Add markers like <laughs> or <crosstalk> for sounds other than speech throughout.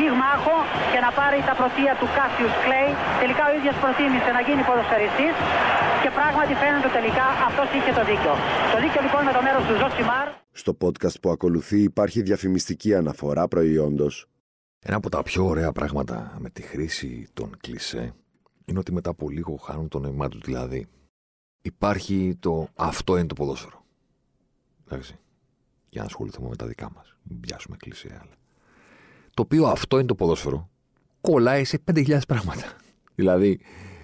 πυγμάχο και να πάρει τα πρωτεία του Κάσιους Κλέη. Τελικά ο ίδιος προτίμησε να γίνει ποδοσφαιριστής και πράγματι φαίνεται τελικά αυτός είχε το δίκιο. Το δίκιο λοιπόν με το μέρος του Ζωσιμάρ. Στο podcast που ακολουθεί υπάρχει διαφημιστική αναφορά προϊόντος. Ένα από τα πιο ωραία πράγματα με τη χρήση των κλισέ είναι ότι μετά από λίγο χάνουν το νόημά τους. Δηλαδή, υπάρχει το αυτό είναι το ποδόσφαιρο. Εντάξει. Για να ασχοληθούμε με τα δικά μας. Μην πιάσουμε κλισέ άλλα. Το οποίο αυτό είναι το ποδόσφαιρο. Κολλάει σε 5.000 πράγματα. Δηλαδή,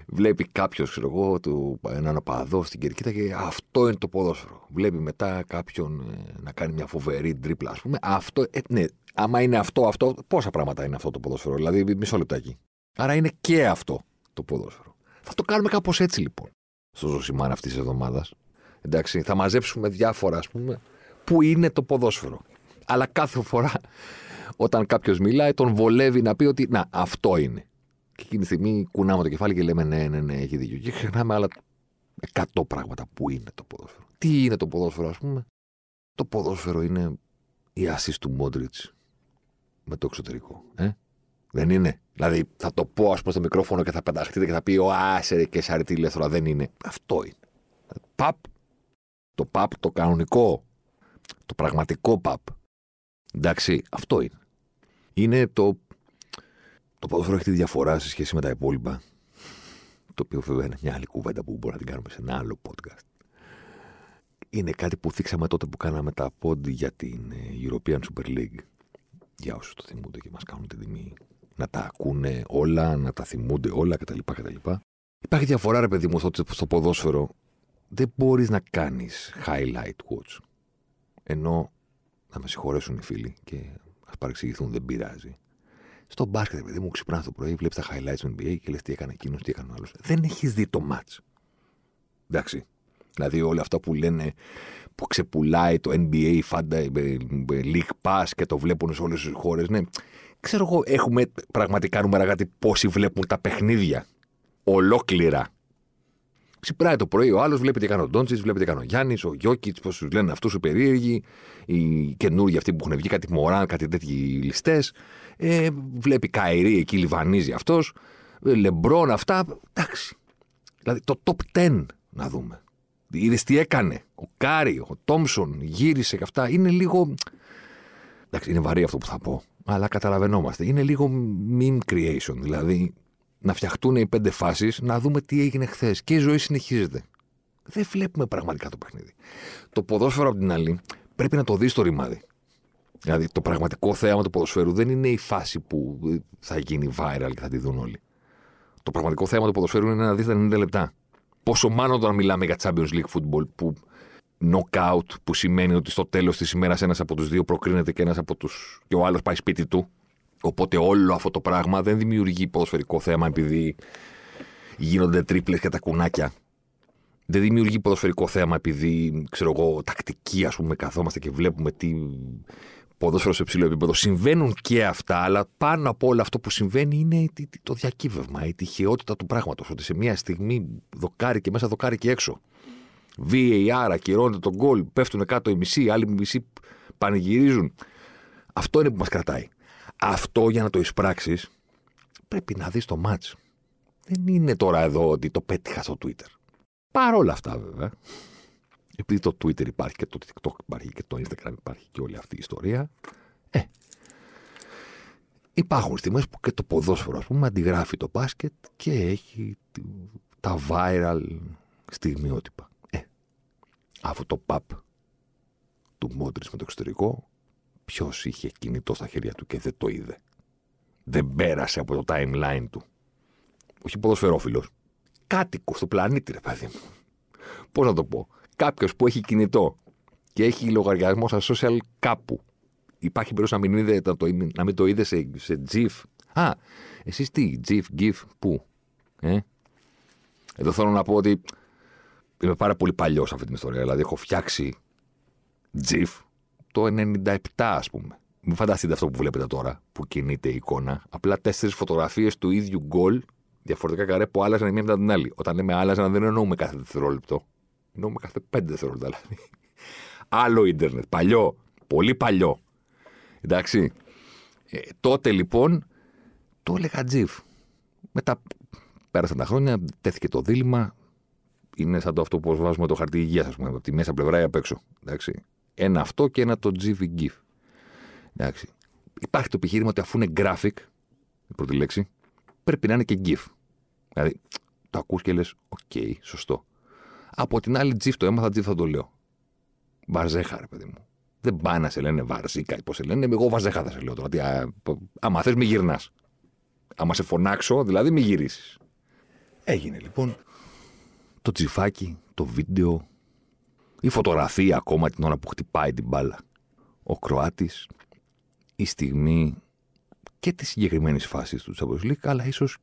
βλέπει κάποιος, ξέρω εγώ, του, έναν οπαδό στην κερκίδα και αυτό είναι το ποδόσφαιρο. Βλέπει μετά κάποιον ε, να κάνει μια φοβερή τρίπλα, ας πούμε. Αυτό, ε, ναι, άμα είναι αυτό, αυτό, πόσα πράγματα είναι αυτό το ποδόσφαιρο. Δηλαδή, μισό λεπτάκι. Άρα είναι και αυτό το ποδόσφαιρο. Θα το κάνουμε κάπως έτσι λοιπόν. Στο ζωσιμάρ αυτής της εβδομάδας. Εντάξει, θα μαζέψουμε διάφορα, ας πούμε, που είναι το ποδόσφαιρο. Αλλά κάθε φορά όταν κάποιος μιλάει, τον βολεύει να πει ότι να, αυτό είναι. Και εκείνη τη στιγμή κουνάμε το κεφάλι και λέμε ναι, ναι, ναι, έχει δίκιο. Και ξεχνάμε άλλα 100 πράγματα που είναι το ποδόσφαιρο. Τι είναι το ποδόσφαιρο, ας πούμε; Το ποδόσφαιρο είναι η assist του Μόντριτς με το εξωτερικό. Ε; Δεν είναι; Δηλαδή θα το πω, ας πούμε, στο μικρόφωνο και θα πεταχτείτε και θα πει: Ο Άσερε και σαριτή λες τώρα. Δεν είναι. Αυτό είναι. Παπ. Το παπ, το κανονικό. Το πραγματικό παπ. Εντάξει, αυτό είναι. Είναι το. Το ποδόσφαιρο έχει τη διαφορά σε σχέση με τα υπόλοιπα. Το οποίο βέβαια είναι μια άλλη κουβέντα που μπορούμε να την κάνουμε σε ένα άλλο podcast. Είναι κάτι που θίξαμε τότε που κάναμε τα pod για την ε, European Super League. Για όσους το θυμούνται και μας κάνουν την τιμή να τα ακούνε όλα, να τα θυμούνται όλα κτλ. κτλ. Υπάρχει διαφορά, ρε παιδί μου, στο ποδόσφαιρο δεν μπορείς να κάνεις highlight watch. Ενώ να με συγχωρέσουν οι φίλοι και α παρεξηγηθούν, δεν πειράζει. Στο μπάσκετ, παιδί μου, ξυπνά το πρωί, βλέπεις τα highlights του NBA και λες τι έκανε εκείνος, τι έκανε ο άλλος. Δεν έχεις δει το match. Εντάξει. Δηλαδή όλα αυτά που λένε που ξεπουλάει το NBA, Fanta, League Pass και το βλέπουν σε όλες τις χώρες. Ναι, ξέρω εγώ, έχουμε πραγματικά νούμερα κάτι πόσοι βλέπουν τα παιχνίδια ολόκληρα. Ξυπνάει το πρωί, ο άλλος βλέπει τι κάνει ο Ντόντσιτς, βλέπει τι κάνει ο Γιάννης, ο Γιόκιτς, πώς τους λένε αυτούς οι περίεργοι, οι καινούργοι αυτοί που έχουν βγει, κάτι Μοράντ, κάτι τέτοιοι ληστές. Ε, βλέπει Κάιρι εκεί, λιβανίζει αυτός. Ε, Λεμπρόν, αυτά. Εντάξει. Δηλαδή το top 10 να δούμε. Είδες τι έκανε. Ο Κάρι, ο Τόμσον γύρισε και αυτά. Είναι λίγο. Εντάξει, είναι βαρύ αυτό που θα πω. Αλλά καταλαβαίνόμαστε. Είναι λίγο meme creation. Δηλαδή να φτιαχτούν οι πέντε φάσεις, να δούμε τι έγινε χθες. Και η ζωή συνεχίζεται. Δεν βλέπουμε πραγματικά το παιχνίδι. Το ποδόσφαιρο, από την άλλη, πρέπει να το δεις στο ρημάδι. Δηλαδή, το πραγματικό θέαμα του ποδοσφαίρου δεν είναι η φάση που θα γίνει viral και θα τη δουν όλοι. Το πραγματικό θέαμα του ποδοσφαίρου είναι να δεις τα 90 λεπτά. Πόσο μάλλον όταν μιλάμε για Champions League football που knockout, που σημαίνει ότι στο τέλος της ημέρας ένας από τους δύο προκρίνεται και ένας από τους. και ο άλλος πάει σπίτι του. Οπότε όλο αυτό το πράγμα δεν δημιουργεί ποδοσφαιρικό θέμα επειδή γίνονται τρίπλες και τα κουνάκια. Δεν δημιουργεί ποδοσφαιρικό θέμα επειδή, ξέρω εγώ, τακτική, ας πούμε, καθόμαστε και βλέπουμε τι ποδόσφαιρο σε ψηλό επίπεδο. Συμβαίνουν και αυτά, αλλά πάνω από όλο αυτό που συμβαίνει είναι το διακύβευμα, η τυχαιότητα του πράγματος. Ότι σε μια στιγμή δοκάρει και μέσα, δοκάρει και έξω. VAR, ακυρώνεται τον γκολ, πέφτουν κάτω οι μισοί, άλλοι μισοί πανηγυρίζουν. Αυτό είναι που μας κρατάει. Αυτό για να το εισπράξεις πρέπει να δεις το match. Δεν είναι τώρα εδώ ότι το πέτυχα στο Twitter. Παρ' όλα αυτά βέβαια, επειδή το Twitter υπάρχει και το TikTok υπάρχει και το Instagram υπάρχει και όλη αυτή η ιστορία, ε, υπάρχουν στιγμές που και το ποδόσφαιρο, ας πούμε, αντιγράφει το μπάσκετ και έχει τα viral στιγμιότυπα. Ε, αυτό το pub του Μόντρης με το εξωτερικό, ποιος είχε κινητό στα χέρια του και δεν το είδε. Δεν πέρασε από το timeline του. Όχι ποδοσφαιρόφιλος. Κάτοικος του πλανήτη, ρε παιδί μου. Πώς να το πω κάποιος που έχει κινητό και έχει λογαριασμό στα social κάπου, υπάρχει περίπτωση να μην, είδε, να, το, να μην το είδε σε, σε GIF. Α, εσείς τι, GIF, GIF, πού, ε; Εδώ θέλω να πω ότι είμαι πάρα πολύ παλιός σε αυτή την ιστορία. Δηλαδή, έχω φτιάξει GIF το 97, ας πούμε. Μην φανταστείτε αυτό που βλέπετε τώρα, που κινείται η εικόνα. Απλά τέσσερις φωτογραφίες του ίδιου γκολ, διαφορετικά καρέ που άλλαζαν η μία μετά την άλλη. Όταν λέμε άλλαζαν, δεν εννοούμε κάθε δευτερόλεπτο. Εννοούμε κάθε πέντε δευτερόλεπτα. Δηλαδή. Άλλο ίντερνετ. Παλιό. Πολύ παλιό. Εντάξει. Ε, τότε λοιπόν το έλεγα GIF. Μετά πέρασαν τα χρόνια, τέθηκε το δίλημμα. Είναι σαν το αυτό που βάζουμε το χαρτί υγείας, ας πούμε, από τη μέσα πλευρά ή απ' έξω. Εντάξει. Ένα αυτό και ένα το GIF GIF. Εντάξει. Υπάρχει το επιχείρημα ότι αφού είναι graphic, η πρώτη λέξη, πρέπει να είναι και GIF. Δηλαδή, το ακούς και λες, οκ, σωστό. Από την άλλη, GIF το έμαθα, GIF θα το λέω. Βαρζέχα, ρε παιδί μου. Δεν πάει να σε λένε βαρζίκα ή πώς σε λένε. Εγώ βαρζέχα θα σε λέω τώρα. Τι, α, άμα θες, μη γυρνάς. Άμα σε φωνάξω, δηλαδή μη γυρίσεις. Έγινε λοιπόν το τσιφάκι, το βίντεο, η φωτογραφία ακόμα την ώρα που χτυπάει την μπάλα. Ο Κροάτης, η στιγμή και τη συγκεκριμένη φάση του Champions League, αλλά ίσως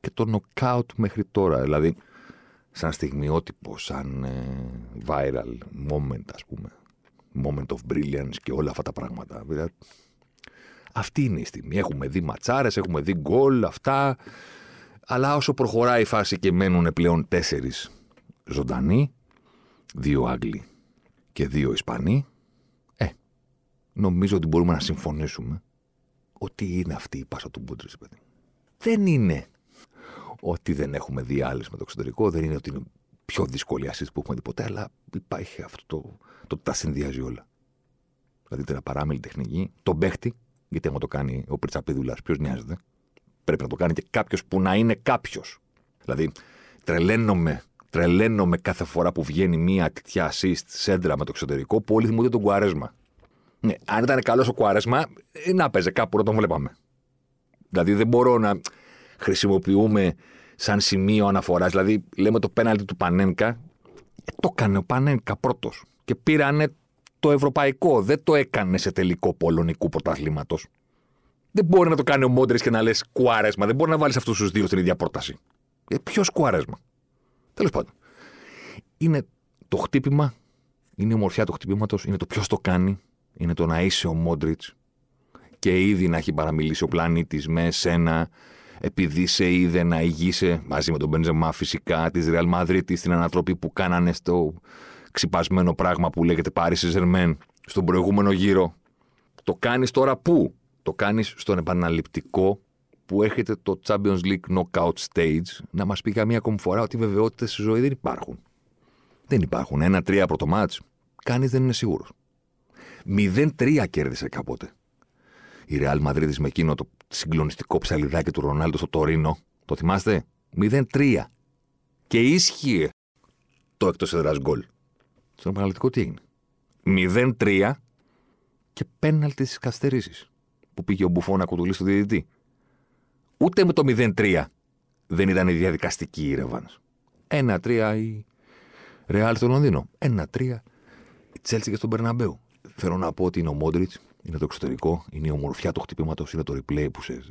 και το knockout μέχρι τώρα. Δηλαδή, σαν στιγμιότυπο, σαν ε, viral moment, ας πούμε. Moment of brilliance και όλα αυτά τα πράγματα. Δηλαδή, αυτή είναι η στιγμή. Έχουμε δει ματσάρες, έχουμε δει γκολ, αυτά. Αλλά όσο προχωράει η φάση και μένουν πλέον τέσσερις ζωντανοί, δύο Άγγλοι και δύο Ισπανοί, ε, νομίζω ότι μπορούμε να συμφωνήσουμε ότι είναι αυτή η πάσα του Μπούντρε, παιδί. Δεν είναι ότι δεν έχουμε δει άλλες με το εξωτερικό, δεν είναι ότι είναι πιο δύσκολη ασίστ που έχουμε δει ποτέ, αλλά υπάρχει αυτό το, το ότι τα συνδυάζει όλα. Δηλαδή την παράμελη τεχνική, τον παίχτη, γιατί άμα το κάνει ο Πριτσαπίδουλας, ποιος νοιάζεται, πρέπει να το κάνει και κάποιος που να είναι κάποιος. Δηλαδή, τρελαίνομαι, τρελαίνομαι κάθε φορά που βγαίνει μία τέτοια assist σέντρα με το εξωτερικό που όλοι θυμούνται τον Κουαρέσμα. Ναι, αν ήταν καλός ο Κουαρέσμα, ε, να παίζε κάπου να τον βλέπαμε. Δηλαδή, δεν μπορώ να χρησιμοποιούμε σαν σημείο αναφοράς. Δηλαδή, λέμε το πέναλτι του Πανένκα. Ε, το έκανε ο Πανένκα πρώτος. Και πήρανε το ευρωπαϊκό. Δεν το έκανε σε τελικό πολωνικού πρωταθλήματος. Δεν μπορεί να το κάνει ο Μόντρε και να λες κουάρεσμα. Δεν μπορεί να βάλεις αυτούς τους δύο στην ίδια πρόταση. Ε, Ποιος κουάρεσμα; Τέλος πάντων. Είναι το χτύπημα, είναι η ομορφιά του χτυπήματος, είναι το ποιος το κάνει, είναι το να είσαι ο Μόντριτς και ήδη να έχει παραμιλήσει ο πλανήτης με εσένα, επειδή σε είδε να ηγείσαι μαζί με τον Μπενζεμά φυσικά της Ρεάλ Μαδρίτη στην ανατροπή που κάνανε στο ξυπασμένο πράγμα που λέγεται Πάρη Ζερμέν στον προηγούμενο γύρο. Το κάνεις τώρα πού; Το κάνεις στον επαναληπτικό που έχετε το Champions League Knockout Stage να μας πει καμία ακόμη φορά ότι βεβαιότητες στη ζωή δεν υπάρχουν. Δεν υπάρχουν. Ένα-τρία πρώτο μάτς. Κανείς δεν είναι σίγουρος. 0-3 κέρδισε κάποτε. Η Real Madrid με εκείνο το συγκλονιστικό ψαλιδάκι του Ρονάλντο στο Τωρίνο. Το θυμάστε; 0-3. Και ίσχυε το εκτό έδρας γκολ. Στον επαναληπτικό τι έγινε; 0-3 και πέναλτι στις καθυστερήσει. Που πήγε ο Μπουφό να κουτουλήσει στο διαιτητή. Ούτε με το 0-3 δεν ήταν η διαδικαστική η Ρεβάν. 1-3 η Ρεάλ στο Λονδίνο. 1-3 η Τσέλτσι και στον Περναμπέου. Θέλω να πω ότι είναι ο Μόντριτς, είναι το εξωτερικό, είναι η ομορφιά του χτυπήματος, είναι το replay που σε,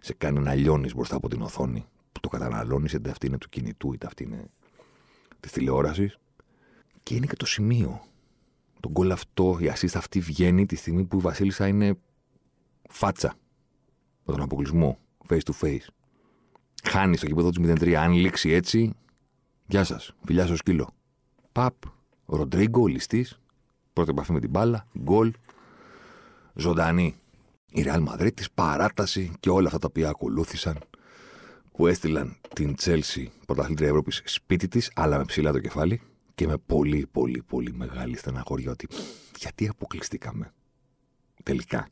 σε κάνει να λιώνεις μπροστά από την οθόνη. Που το καταναλώνεις, είτε αυτή είναι του κινητού, είτε αυτή είναι της τηλεόρασης. Και είναι και το σημείο. Το γκολ αυτό, η assist αυτή βγαίνει τη στιγμή που η Βασίλισσα είναι φάτσα. Με τον αποκλεισμό, face to face. Χάνεις το κήπεδο τους 0-3. Αν λήξει έτσι, γεια σας, φιλιά στο σκύλο. Παπ, Ροντρίγκο, ληστής. Πρώτη επαφή με την μπάλα, γκολ. Ζωντανή. Η Real Madrid της παράταση και όλα αυτά τα οποία ακολούθησαν που έστειλαν την Chelsea πρωταθλήτρια Ευρώπης σπίτι της, αλλά με ψηλά το κεφάλι και με πολύ πολύ πολύ μεγάλη στεναχώρια ότι γιατί αποκλειστήκαμε τελικά.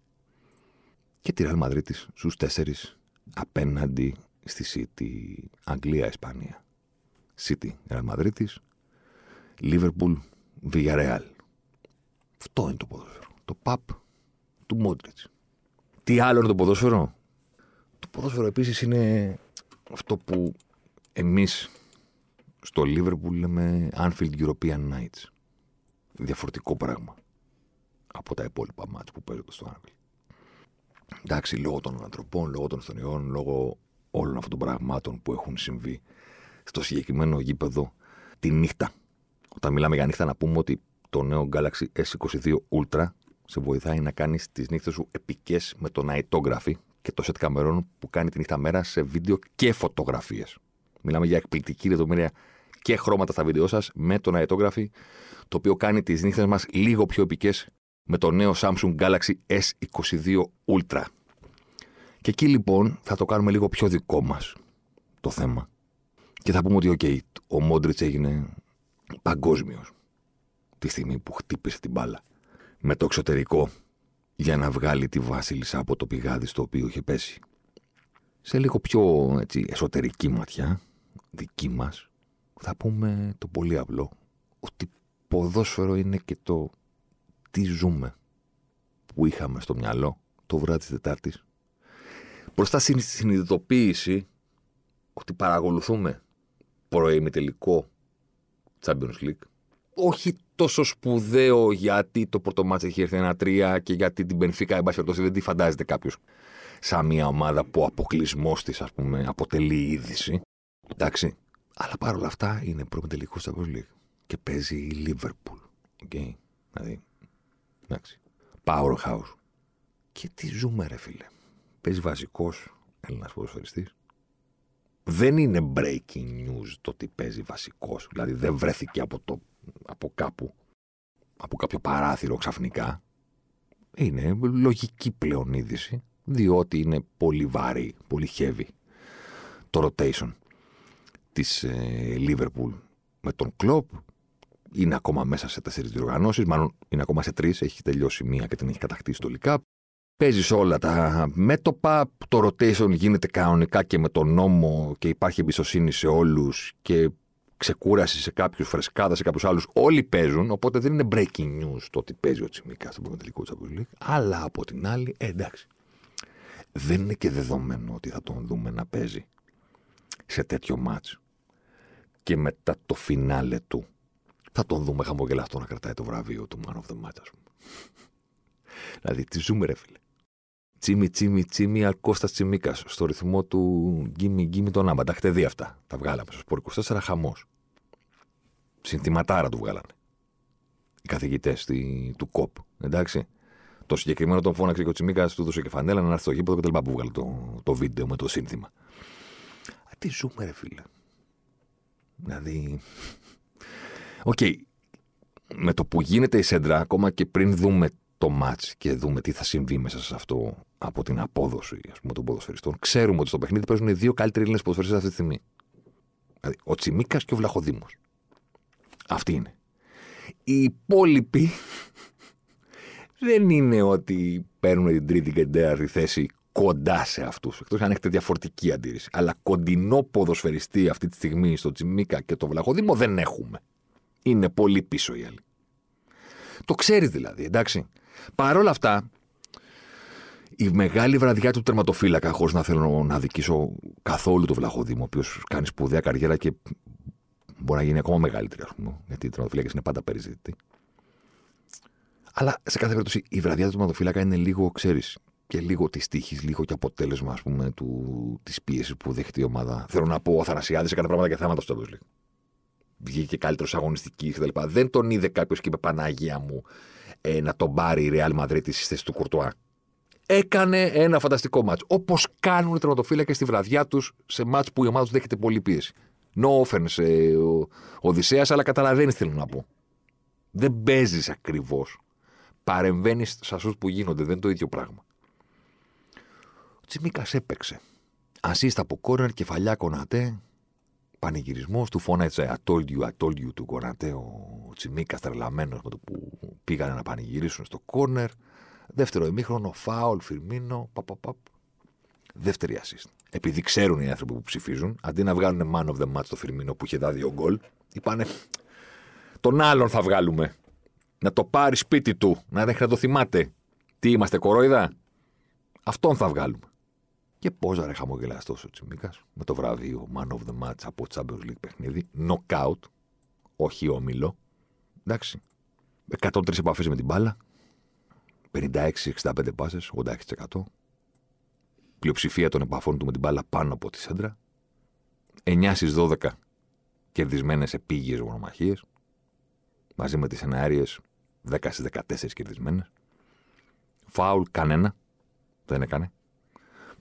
Και τη Real Madrid της στους τέσσερις απέναντι στη City, Αγγλία, Ισπανία. City, Real Madrid της, Liverpool, Villarreal. Αυτό είναι το ποδόσφαιρο. Το παπ του Μόντριτς. Τι άλλο είναι το ποδόσφαιρο; Το ποδόσφαιρο επίσης είναι αυτό που εμείς στο Liverpool λέμε Anfield European Nights. Διαφορετικό πράγμα από τα υπόλοιπα μάτια που παίζονται στο Anfield. Εντάξει, λόγω των ανθρωπών, λόγω των ιστοριών, λόγω όλων αυτών των πραγμάτων που έχουν συμβεί στο συγκεκριμένο γήπεδο τη νύχτα. Όταν μιλάμε για νύχτα, να πούμε ότι το νέο Galaxy S22 Ultra σε βοηθάει να κάνεις τις νύχτες σου επικές με το Nightography και το set καμερών που κάνει τη νύχτα μέρα σε βίντεο και φωτογραφίες. Μιλάμε για εκπληκτική λεπτομέρεια και χρώματα στα βίντεο σας με το Nightography, το οποίο κάνει τις νύχτες μας λίγο πιο επικές με το νέο Samsung Galaxy S22 Ultra. Και εκεί λοιπόν θα το κάνουμε λίγο πιο δικό μας το θέμα. Και θα πούμε ότι, OK, ο Μόντριτς έγινε παγκόσμιος τη στιγμή που χτύπησε την μπάλα με το εξωτερικό για να βγάλει τη Βασίλισσα από το πηγάδι στο οποίο είχε πέσει. Σε λίγο πιο έτσι, εσωτερική ματιά, δική μας, θα πούμε το πολύ απλό, ότι ποδόσφαιρο είναι και το τι ζούμε που είχαμε στο μυαλό το βράδυ της Τετάρτης. Μπροστά στην συνειδητοποίηση ότι παρακολουθούμε τελικό Champions League, όχι τόσο σπουδαίο γιατί το πρώτο μάτς έχει έρθει ένα-τρία και γιατί την Πενφύκα, εν πάση δεν τη φαντάζεται κάποιος σαν μια ομάδα που ο αποκλεισμός της, ας πούμε, αποτελεί είδηση. Εντάξει. Αλλά παρόλα αυτά είναι τελικό στα League. Και παίζει η Liverpool. Okay. Δηλαδή. Εντάξει. Powerhouse. Και τι ζούμε, ρε φίλε. Παίζει βασικός Έλληνας ποδοσφαιριστής. Δεν είναι breaking news το ότι παίζει βασικός. Δηλαδή δεν βρέθηκε από το από κάπου, από κάποιο παράθυρο ξαφνικά, είναι λογική πλέον είδηση, διότι είναι πολύ βάρη, πολύ heavy το rotation της ε, Liverpool με τον Κλόπ. Είναι ακόμα μέσα σε τέσσερις διοργανώσεις, μάλλον είναι ακόμα σε τρεις, έχει τελειώσει μία και την έχει κατακτήσει το Λικάπ. Παίζεις όλα τα μέτωπα, το rotation γίνεται κανονικά και με τον νόμο και υπάρχει εμπιστοσύνη σε όλους και ξεκούραση σε κάποιους, φρεσκάδα σε κάποιους άλλους. Όλοι παίζουν, οπότε δεν είναι breaking news το ότι παίζει ο Τσιμίκας στον τελικό Champions League. Αλλά από την άλλη, ε, εντάξει. Δεν είναι και δεδομένο ότι θα τον δούμε να παίζει σε τέτοιο μάτσο. Και μετά το φινάλε του θα τον δούμε χαμογελαστό να κρατάει το βραβείο του Man of the Match, ας πούμε. δηλαδή, τι ζούμε, ρε φίλε. Τσίμι, τσίμι, τσίμι, Αρκώστα Τσιμίκα. Στο ρυθμό του γκίμι, γκίμι τον άμπα. Τα έχετε δει αυτά. Τα βγάλαμε στο Σπορ 24 χαμός. Συνθηματάρα του βγάλανε. Οι καθηγητές του Kop. Εντάξει. Το συγκεκριμένο τον φώναξε και ο Τσιμίκας του έδωσε και φανέλα να έρθει στο γήπεδο και τελικά που βγάλε το, το βίντεο με το σύνθημα. Α, τι ζούμε, ρε φίλε. Δηλαδή. OK. Okay. Με το που γίνεται η σέντρα, ακόμα και πριν δούμε το ματς και δούμε τι θα συμβεί μέσα σε αυτό από την απόδοση ας πούμε, των ποδοσφαιριστών. Ξέρουμε ότι στο παιχνίδι παίζουν οι δύο καλύτεροι Έλληνες ποδοσφαιριστές αυτή τη στιγμή. Δηλαδή, ο Τσιμίκας και ο Βλαχοδήμος. Αυτή είναι. Οι υπόλοιποι <laughs> δεν είναι ότι παίρνουν την τρίτη και την τέταρτη θέση κοντά σε αυτούς. Εκτός αν έχετε διαφορετική αντίρρηση. Αλλά κοντινό ποδοσφαιριστή αυτή τη στιγμή στο Τσιμίκα και το Βλαχοδήμο δεν έχουμε. Είναι πολύ πίσω οι άλλοι. Το ξέρει δηλαδή, εντάξει. Παρ' όλα αυτά, η μεγάλη βραδιά του τερματοφύλακα, χωρίς να θέλω να δικήσω καθόλου το Βλαχοδήμο, ο οποίος κάνει σπουδαία καριέρα και μπορεί να γίνει ακόμα μεγαλύτερη, ας πούμε, γιατί οι τερματοφύλακες είναι πάντα περιζήτητοι. Αλλά σε κάθε περίπτωση η βραδιά του τερματοφύλακα είναι λίγο, ξέρεις, και λίγο της τύχης, λίγο και αποτέλεσμα, ας πούμε, της πίεσης που δέχεται η ομάδα. Θέλω να πω, ο Θανασιάδη έκανε πράγματα και θέματα στο Champions Βγήκε καλύτερος αγωνιστική κτλ. Δεν τον είδε κάποιος και είπε Παναγία μου ε, να τον πάρει η Real Madrid στη θέση του Κουρτουά έκανε ένα φανταστικό μάτς. Όπως κάνουν οι τερματοφύλακες στη βραδιά τους σε μάτς που η ομάδα τους δέχεται πολύ πίεση. No offense, ε, ο Οδυσσέας, αλλά καταλαβαίνεις τι θέλω να πω. Δεν παίζεις ακριβώς. Παρεμβαίνεις σε αυτού που γίνονται. Δεν είναι το ίδιο πράγμα. Ο Τσιμίκας έπαιξε. Ασίστα από κόρνερ, κεφαλιά κονατέ, πανηγυρισμός, του φώνατσε I told you, I told you του κονατέ ο Τσιμίκα τρελαμένο με το που πήγανε να πανηγυρίσουν στο κόρνερ. Δεύτερο ημίχρονο, φάουλ, φιρμίνο, παπαπαπ. Δεύτερη assist. Επειδή ξέρουν οι άνθρωποι που ψηφίζουν, αντί να βγάλουν man of the match το Φιρμίνο που είχε δει δύο γκολ, είπανε τον άλλον θα βγάλουμε. Να το πάρει σπίτι του, να δεν να το θυμάται. Τι είμαστε, κορόιδα; Αυτόν θα βγάλουμε. Και πόζα ρε χαμογελαστό ο Τσιμίκας με το βραβείο Man of the Match από Champions League παιχνίδι. Knockout. Όχι όμιλο. Εντάξει. 103 επαφές με την μπάλα. 56-65 πάσες, 86%. Πλειοψηφία των επαφών του με την μπάλα πάνω από τη σέντρα. 9 στις 12 κερδισμένες επίγειες μονομαχίε. Μαζί με τις εναέριες 10 στις 14 κερδισμένες. Φάουλ κανένα. Δεν έκανε.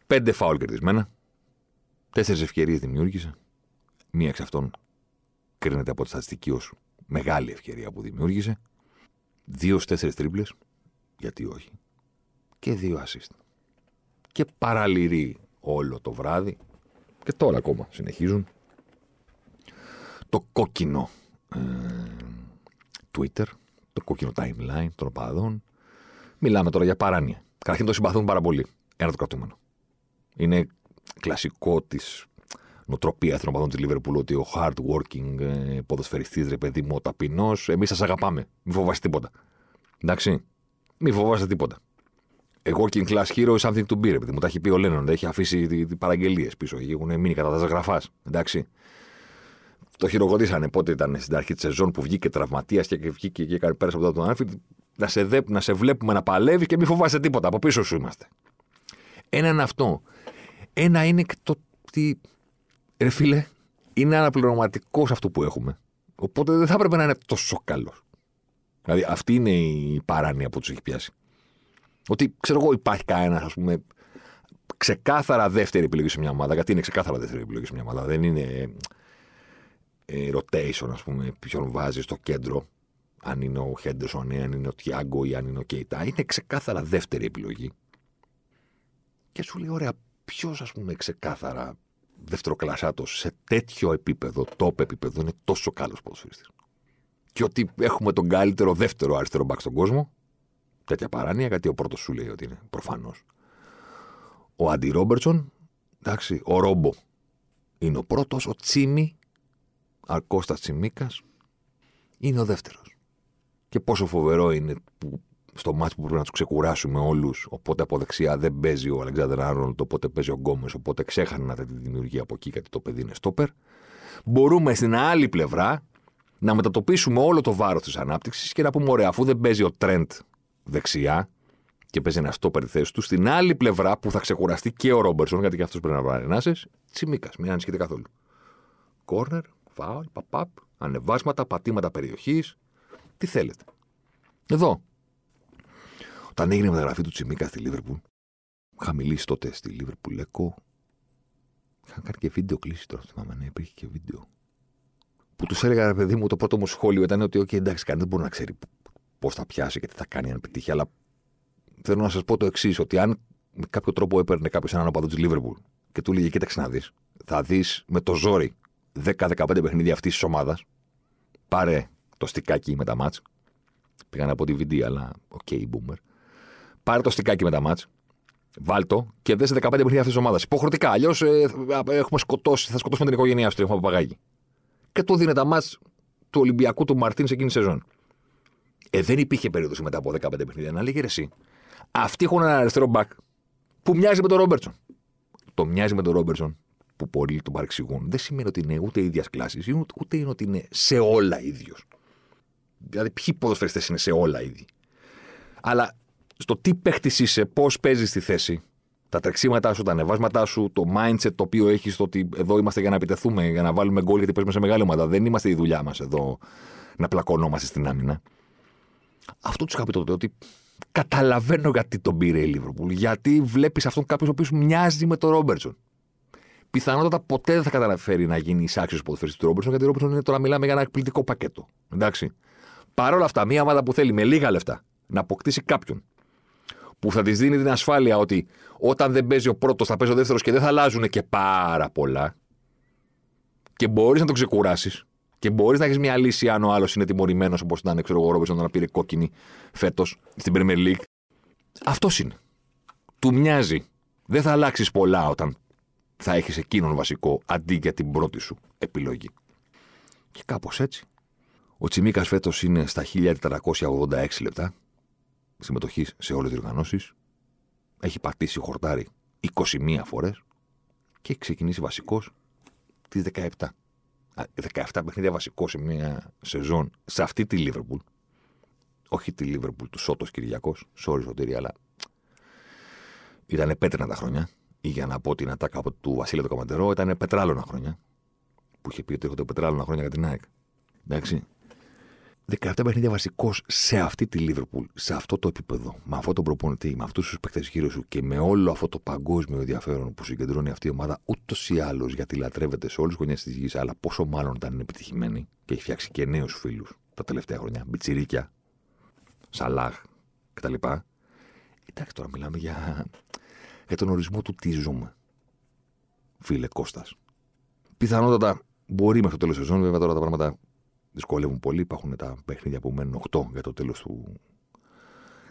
Πέντε φάουλ κερδισμένα. Τέσσερις ευκαιρίες δημιούργησε. Μία εξ αυτών κρίνεται από τη στατιστική ως μεγάλη ευκαιρία που δημιούργησε. Δύο στι τέσσερις τρίπλε. Γιατί όχι. Και δύο assist. Και παραλυρεί όλο το βράδυ. Και τώρα ακόμα συνεχίζουν. Το κόκκινο ε, Twitter, το κόκκινο timeline των οπαδών. Μιλάμε τώρα για παράνοια. Καταρχήν το συμπαθούν πάρα πολύ. Ένα το κρατούμενο. Είναι κλασικό της νοτροπία των οπαδών της Λίβερπουλ ότι ο hard working ε, ποδοσφαιριστής, ρε παιδί μου, ο ταπεινός, εμείς σας αγαπάμε. Μην φοβάστε τίποτα. Εντάξει. Μην φοβάστε τίποτα. A working class hero is something to be, ρε παιδί μου. Τα έχει πει ο Λένον, έχει αφήσει παραγγελίες πίσω. Έχουν μείνει κατά τα γραφά. Εντάξει. Το χειροκροτήσανε πότε ήταν στην αρχή της σεζόν που βγήκε τραυματίας και βγήκε και έκανε πέρασε από τον Άνφιλ. Να σε, δε, να σε βλέπουμε να παλεύεις και μην φοβάσαι τίποτα. Από πίσω σου είμαστε. Ένα είναι αυτό. Ένα είναι το ότι. Ρε φίλε, είναι αναπληρωματικός αυτό που έχουμε. Οπότε δεν θα έπρεπε να είναι τόσο καλός. Δηλαδή αυτή είναι η παράνοια που τους έχει πιάσει. Ότι ξέρω εγώ, υπάρχει κανένας, ας πούμε, ξεκάθαρα δεύτερη επιλογή σε μια ομάδα. Γιατί είναι ξεκάθαρα δεύτερη επιλογή σε μια ομάδα. Δεν είναι ε, rotation, ας πούμε, ποιον βάζεις στο κέντρο. Αν είναι ο Χέντερσον, αν είναι ο Τιάγκο ή αν είναι ο Κέιτα. Είναι ξεκάθαρα δεύτερη επιλογή. Και σου λέει, ωραία, ποιος ας πούμε ξεκάθαρα δευτεροκλασάτο σε τέτοιο επίπεδο, top επίπεδο, είναι τόσο καλός ποδοσφαιριστής. Και ότι έχουμε τον καλύτερο δεύτερο αριστερό μπακ στον κόσμο. Τέτοια παράνοια, γιατί ο πρώτος σου λέει ότι είναι προφανώς. Ο Αντι Ρόμπερτσον, εντάξει, ο Ρόμπο είναι ο πρώτος, ο Τσίμι, Αρκώστα Τσιμίκας, είναι ο δεύτερος. Και πόσο φοβερό είναι που στο μάτι που πρέπει να τους ξεκουράσουμε όλους. Οπότε από δεξιά δεν παίζει ο Αλεξάνδρ Άρνολτ, οπότε παίζει ο Γκόμες. Οπότε ξέχανε τη δημιουργία από εκεί γιατί το παιδί είναι στόπερ. Μπορούμε στην άλλη πλευρά να μετατοπίσουμε όλο το βάρος της ανάπτυξης και να πούμε: Ωραία, αφού δεν παίζει ο Τρέντ δεξιά και παίζει ένα στόπερ τη θέση του, στην άλλη πλευρά που θα ξεκουραστεί και ο Ρόμπερσον, γιατί και αυτός πρέπει να βάλει ενάσεις, τσιμίκας, μην ανησυχείτε καθόλου. Κόρνερ, φάουλ, παπαπ, ανεβάσματα, πατήματα περιοχής. Τι θέλετε. Εδώ, όταν έγινε η μεταγραφή του Τσιμίκα στη Λίβερπουλ, είχα μιλήσει τότε στη Λίβερπουλ Εκό. Είχαν κάνει και βίντεο κλίση τώρα, θυμάμαι, ναι, υπήρχε και βίντεο. Που τους έλεγα, ρε παιδί μου, το πρώτο μου σχόλιο ήταν ότι, OK, εντάξει, κανείς δεν μπορεί να ξέρει πώς θα πιάσει και τι θα κάνει αν πετύχει, αλλά θέλω να σας πω το εξής, ότι αν με κάποιο τρόπο έπαιρνε κάποιος έναν οπαδό της Λίβερπουλ και του λέγε, κοίταξε να δεις, θα δεις με το ζόρι 10-15 παιχνίδια αυτής της ομάδας, πάρε το στικάκι με τα ματς, πήγα να πω DVD, αλλά OK, okay, boomer πάρε το στικάκι με τα ματς. Βάλτο και δες σε 15 παιχνίδια αυτή τη ομάδα. Υποχρεωτικά. Αλλιώς ε, έχουμε σκοτώσει, θα σκοτώσουμε την οικογένειά σου. Έχουμε παπαγάκι. Και του δίνει τα ματς του Ολυμπιακού του Μαρτίνς σε εκείνη τη σεζόν. Ε, δεν υπήρχε περίπτωση μετά από 15 παιχνίδια να λέγε εσύ. Αυτοί έχουν ένα αριστερό μπακ που μοιάζει με τον Ρόμπερτσον. Το μοιάζει με τον Ρόμπερτσον που πολλοί τον παρεξηγούν. Δεν σημαίνει ότι είναι ούτε ίδιας κλάσης, ούτε είναι ότι είναι σε όλα ίδιος. Δηλαδή, ποιοι ποδοσφαιριστές είναι σε όλα ίδιοι. Αλλά στο τι παίχτης είσαι, πώς παίζεις τη θέση, τα τρεξίματά σου, τα ανεβάσματά σου, το mindset το οποίο έχεις, το ότι εδώ είμαστε για να επιτεθούμε, για να βάλουμε γκολ γιατί παίζουμε σε μεγάλη ομάδα. Δεν είμαστε η δουλειά μας εδώ να πλακωνόμαστε στην άμυνα. Αυτό τους είχα πει τότε ότι καταλαβαίνω γιατί τον πήρε η Λίβερπουλ. Γιατί βλέπεις αυτόν κάποιος ο οποίος μοιάζει με τον Ρόμπερτσον. Πιθανότατα ποτέ δεν θα καταφέρει να γίνει εισάξιο ποδοσφαιριστή του Ρόμπερτσον, γιατί ο Ρόμπερτσον είναι τώρα μιλάμε για ένα εκπληκτικό πακέτο. Εντάξει. Παρ' όλα αυτά, μια ομάδα που θέλει με λίγα λεφτά να αποκτήσει κάποιον που θα της δίνει την ασφάλεια ότι όταν δεν παίζει ο πρώτος, θα παίζει ο δεύτερος και δεν θα αλλάζουν και πάρα πολλά. Και μπορείς να το ξεκουράσεις. Και μπορείς να έχεις μια λύση αν ο άλλος είναι τιμωρημένος όπως ήταν ξέρω εγώ, Ρόμπερσον να πήρε κόκκινη φέτος στην Premier League. Αυτός είναι. Του μοιάζει. Δεν θα αλλάξεις πολλά όταν θα έχεις εκείνον βασικό αντί για την πρώτη σου επιλογή. Και κάπως έτσι. Ο Τσιμίκας φέτος είναι στα 1486 λεπτά συμμετοχής σε όλες τις οργανώσεις. Έχει πατήσει χορτάρι 21 φορές και έχει ξεκινήσει βασικός τις 17. 17 παιχνίδια βασικό σε μια σεζόν σε αυτή τη Λίβερπουλ. Όχι τη Λίβερπουλ του Σότος Κυριακός, sorry σωτήρια, αλλά ήταν πέτρινα τα χρόνια. Ή για να πω την ατάκα του Βασίλη του Καμαντερό, ήταν πετράλωνα χρόνια. που είχε πει ότι έρχονται πετράλαινα χρόνια για την ΑΕΚ. Εντάξει. 17 παιχνίδια βασικός σε αυτή τη Λίβερπουλ, σε αυτό το επίπεδο, με αυτόν τον προπονητή, με αυτούς τους παίχτε γύρω σου και με όλο αυτό το παγκόσμιο ενδιαφέρον που συγκεντρώνει αυτή η ομάδα, ούτως ή άλλως γιατί λατρεύεται σε όλες τις γωνιές της γης, αλλά πόσο μάλλον ήταν είναι επιτυχημένη και έχει φτιάξει και νέους φίλους τα τελευταία χρόνια, μπιτσιρίκια, Σαλάχ κτλ. Εντάξει, τώρα μιλάμε για, για τον ορισμό του τι ζούμε. Φίλε Κώστας. Πιθανότατα μπορεί μέχρι το τέλος της σεζόν, βέβαια τώρα τα πράγματα δυσκολεύουν πολύ. Υπάρχουν τα παιχνίδια που μένουν 8 για το τέλος του...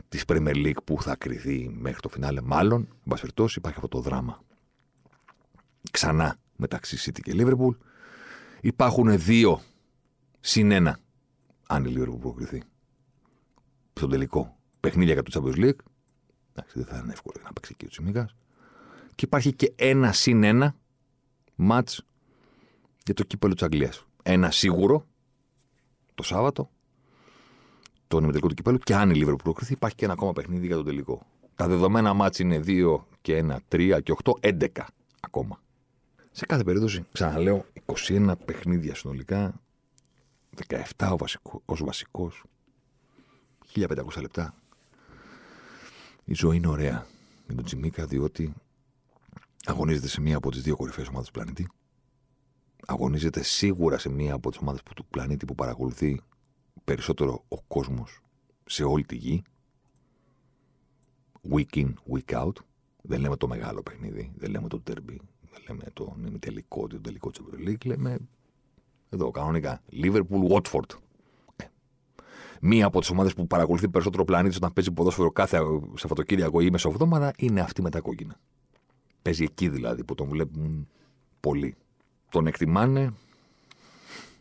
της Premier League που θα κρυθεί μέχρι το φινάλε. Μάλλον, εν πάση περιπτώσει, υπάρχει αυτό το δράμα. Ξανά μεταξύ City και Liverpool. Υπάρχουν δύο συν ένα, αν η Liverpool προκριθεί. Στο τελικό παιχνίδια για το Champions League. Εντάξει, δεν θα είναι εύκολο να παίξει εκεί ο Τσιμίκας. Και υπάρχει και ένα συν ένα μάτ για το κύπελο της Αγγλίας. Ένα σίγουρο το Σάββατο, τον ημιτελικό του κυπέλου, και αν η Λίβερπουλ προκριθεί, υπάρχει και ένα ακόμα παιχνίδι για τον τελικό. Τα δεδομένα μάτς είναι 2 και 1, 3 και 8, 11 ακόμα. Σε κάθε περίπτωση, ξαναλέω, 21 παιχνίδια συνολικά, 17 ο βασικό, ως βασικός, 1500 λεπτά. Η ζωή είναι ωραία με τον Τσιμίκα, διότι αγωνίζεται σε μία από τις δύο κορυφαίες ομάδες του πλανήτη αγωνίζεται σίγουρα σε μία από τις ομάδες του πλανήτη που παρακολουθεί περισσότερο ο κόσμος σε όλη τη γη. Week in, week out. Δεν λέμε το μεγάλο παιχνίδι, δεν λέμε το derby, δεν λέμε το ημιτελικό, το τελικό της League. Λέμε εδώ κανονικά. Liverpool, Watford. Ε, μία από τις ομάδες που παρακολουθεί περισσότερο πλανήτης όταν παίζει ποδόσφαιρο κάθε Σαββατοκύριακο ή μεσοβδόμαδα είναι αυτή με τα κόκκινα. Παίζει εκεί δηλαδή που τον βλέπουν πολύ τον εκτιμάνε.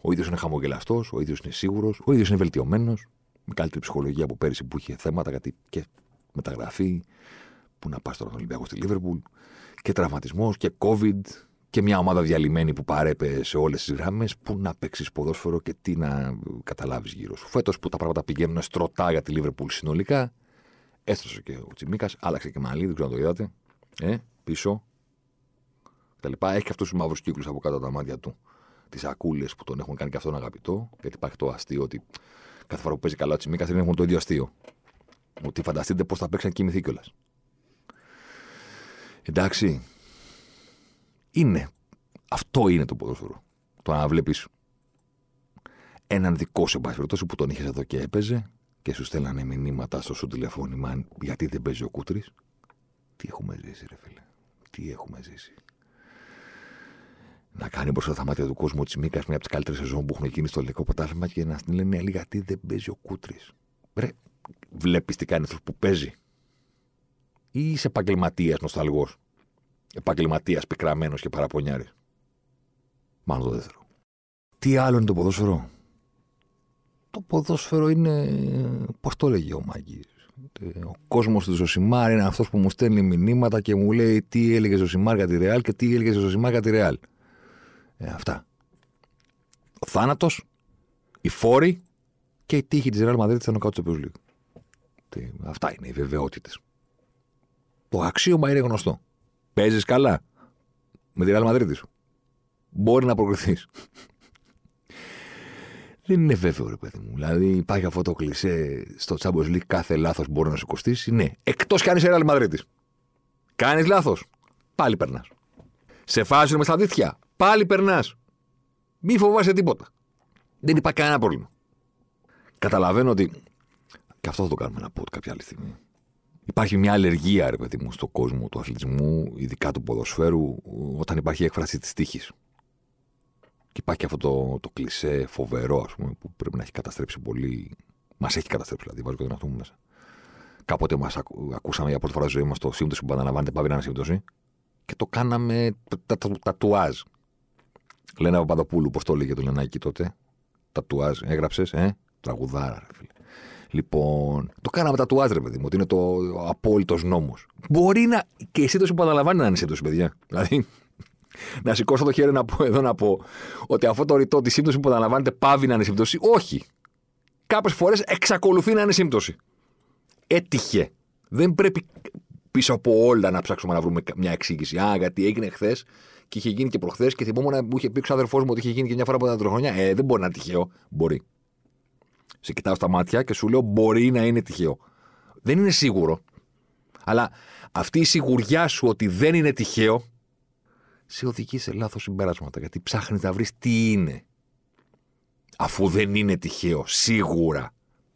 Ο ίδιος είναι χαμογελαστός, ο ίδιος είναι σίγουρος, ο ίδιος είναι βελτιωμένος. Με καλύτερη ψυχολογία από πέρυσι που είχε θέματα γιατί και μεταγραφή. Που να πας τώρα στον Ολυμπιακό στη Λίβερπουλ. Και τραυματισμός και COVID. Και μια ομάδα διαλυμένη που παρέπε σε όλες τις γραμμές. Πού να παίξεις ποδόσφαιρο και τι να καταλάβεις γύρω σου. Φέτος που τα πράγματα πηγαίνουν στρωτά για τη Λίβερπουλ συνολικά. Έστρωσε και ο Τσιμίκας, άλλαξε και μαλλί, δεν ξέρω αν το είδατε. Ε, πίσω, έχει και αυτούς τους μαύρους κύκλους από κάτω από τα μάτια του. Τις ακούλες που τον έχουν κάνει και αυτόν αγαπητό. Γιατί υπάρχει το αστείο ότι κάθε φορά που παίζει καλά ο Τσιμίκας δεν έχουν το ίδιο αστείο. Ότι φανταστείτε πώς θα παίξει να κοιμηθεί κιόλας. Εντάξει. Είναι. Αυτό είναι το ποδόσφαιρο. Το να βλέπεις έναν δικό σε πάση που τον είχες εδώ και έπαιζε και σου στέλνανε μηνύματα στο σου τηλεφώνημα γιατί δεν παίζει ο κούτρι. Τι έχουμε ζήσει, ρε φίλε. Τι έχουμε ζήσει να κάνει μπροστά τα μάτια του κόσμου ο Τσιμίκα μια από τις καλύτερες σεζόν που έχουν γίνει στο ελληνικό ποτάσμα και να την λένε γιατί δεν παίζει ο Κούτρι. Ρε, βλέπεις τι κάνει αυτό που παίζει. Ή είσαι επαγγελματίας νοσταλγός. Επαγγελματίας πικραμένος και παραπονιάρης. Μάλλον το δεύτερο. Τι άλλο είναι το ποδόσφαιρο; Το ποδόσφαιρο είναι. Πώς το έλεγε ο Μάγκης; Ο κόσμος του Ζωσιμάρ είναι αυτός που μου στέλνει μηνύματα και μου λέει τι έλεγε Ζωσιμάρ για τη Ρεάλ και τι έλεγε Ζωσιμάρ για τη Ρεάλ. Ε, αυτά. Ο θάνατος, οι φόροι και η τύχη της Real Madrid στα νοκ άουτ του Champions Αυτά είναι οι βεβαιότητες. Το αξίωμα είναι γνωστό. Παίζεις καλά με τη Real Madrid σου. Μπορεί να προκριθείς. Δεν είναι βέβαιο, ρε παιδί μου. Δηλαδή, υπάρχει αυτό το κλισέ στο Champions League κάθε λάθος μπορεί να σου κοστίσει. Ναι. Εκτός κι αν είσαι Real Madrid. Κάνεις λάθος. Πάλι περνάς. Σε φάζουν με στα δίθια. Πάλι περνάς. Μη φοβάσαι τίποτα. Δεν υπάρχει κανένα πρόβλημα. Καταλαβαίνω ότι. Και αυτό θα το κάνουμε ένα πω κάποια άλλη στιγμή. Υπάρχει μια αλλεργία, ρε παιδί μου, στον κόσμο του αθλητισμού, ειδικά του ποδοσφαίρου, όταν υπάρχει έκφραση της τύχης. Και υπάρχει αυτό το, το κλισέ φοβερό, ας πούμε, που πρέπει να έχει καταστρέψει πολύ. Μας έχει καταστρέψει, δηλαδή, βάζω και τον εαυτό μου μέσα. Κάποτε μας ακούσαμε για πρώτη φορά στη ζωή μας το σύμπτωση που επαναλαμβάνεται, πάει να είναι σύμπτωση. Και το κάναμε τατουάζ. Λένα Παπαδοπούλου, πώς το έλεγε το Λενάκη τότε. Τατουάζ, έγραψες, ε, τραγουδάρα, ρε φίλε. Λοιπόν, το κάναμε τατουάζ, ρε παιδί μου, ότι είναι το απόλυτος νόμος. Μπορεί να. και η σύντοση που αναλαμβάνει να είναι σύντοση, παιδιά. Δηλαδή, να σηκώσω το χέρι να πω εδώ να πω ότι αυτό το ρητό της σύμπτωση που αναλαμβάνεται πάβει να είναι σύμπτωση. Όχι. Κάποιες φορές εξακολουθεί να είναι σύμπτωση. Έτυχε. Δεν πρέπει πίσω από όλα να ψάξουμε να βρούμε μια εξήγηση. Α, γιατί έγινε χθες και είχε γίνει και προχθές και θυμόμουν να μου είχε πει ο ξάδερφός μου ότι είχε γίνει και μια φορά από τα χρονιά. Ε, δεν μπορεί να είναι τυχαίο. Μπορεί. Σε κοιτάω στα μάτια και σου λέω μπορεί να είναι τυχαίο. Δεν είναι σίγουρο. Αλλά αυτή η σιγουριά σου ότι δεν είναι τυχαίο σε οδηγεί σε λάθος συμπεράσματα. Γιατί ψάχνεις να βρεις τι είναι. Αφού δεν είναι τυχαίο, σίγουρα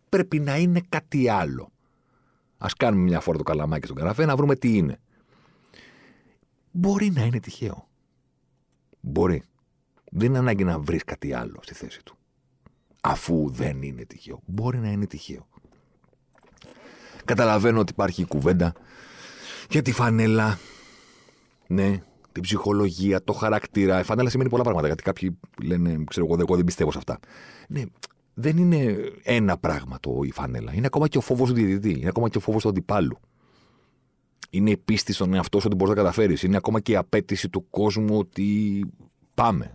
πρέπει να είναι κάτι άλλο. Α κάνουμε μια φορά το καλαμάκι στον καραφέ να βρούμε τι είναι. Μπορεί να είναι τυχαίο. Μπορεί. Δεν είναι ανάγκη να βρεις κάτι άλλο στη θέση του. Αφού δεν είναι τυχαίο. Μπορεί να είναι τυχαίο. Καταλαβαίνω ότι υπάρχει κουβέντα για τη φανέλα. Ναι, την ψυχολογία, το χαρακτήρα. Η φανέλα σημαίνει πολλά πράγματα. Γιατί κάποιοι λένε, ξέρω εγώ, εγώ δεν πιστεύω σε αυτά. Ναι, δεν είναι ένα πράγμα το η φανέλα. Είναι ακόμα και ο φόβος του διαιτητή. Είναι ακόμα και ο φόβος του αντιπάλου. Είναι η πίστη στον εαυτό σου ότι μπορείς να καταφέρεις. Είναι ακόμα και η απέτηση του κόσμου ότι πάμε.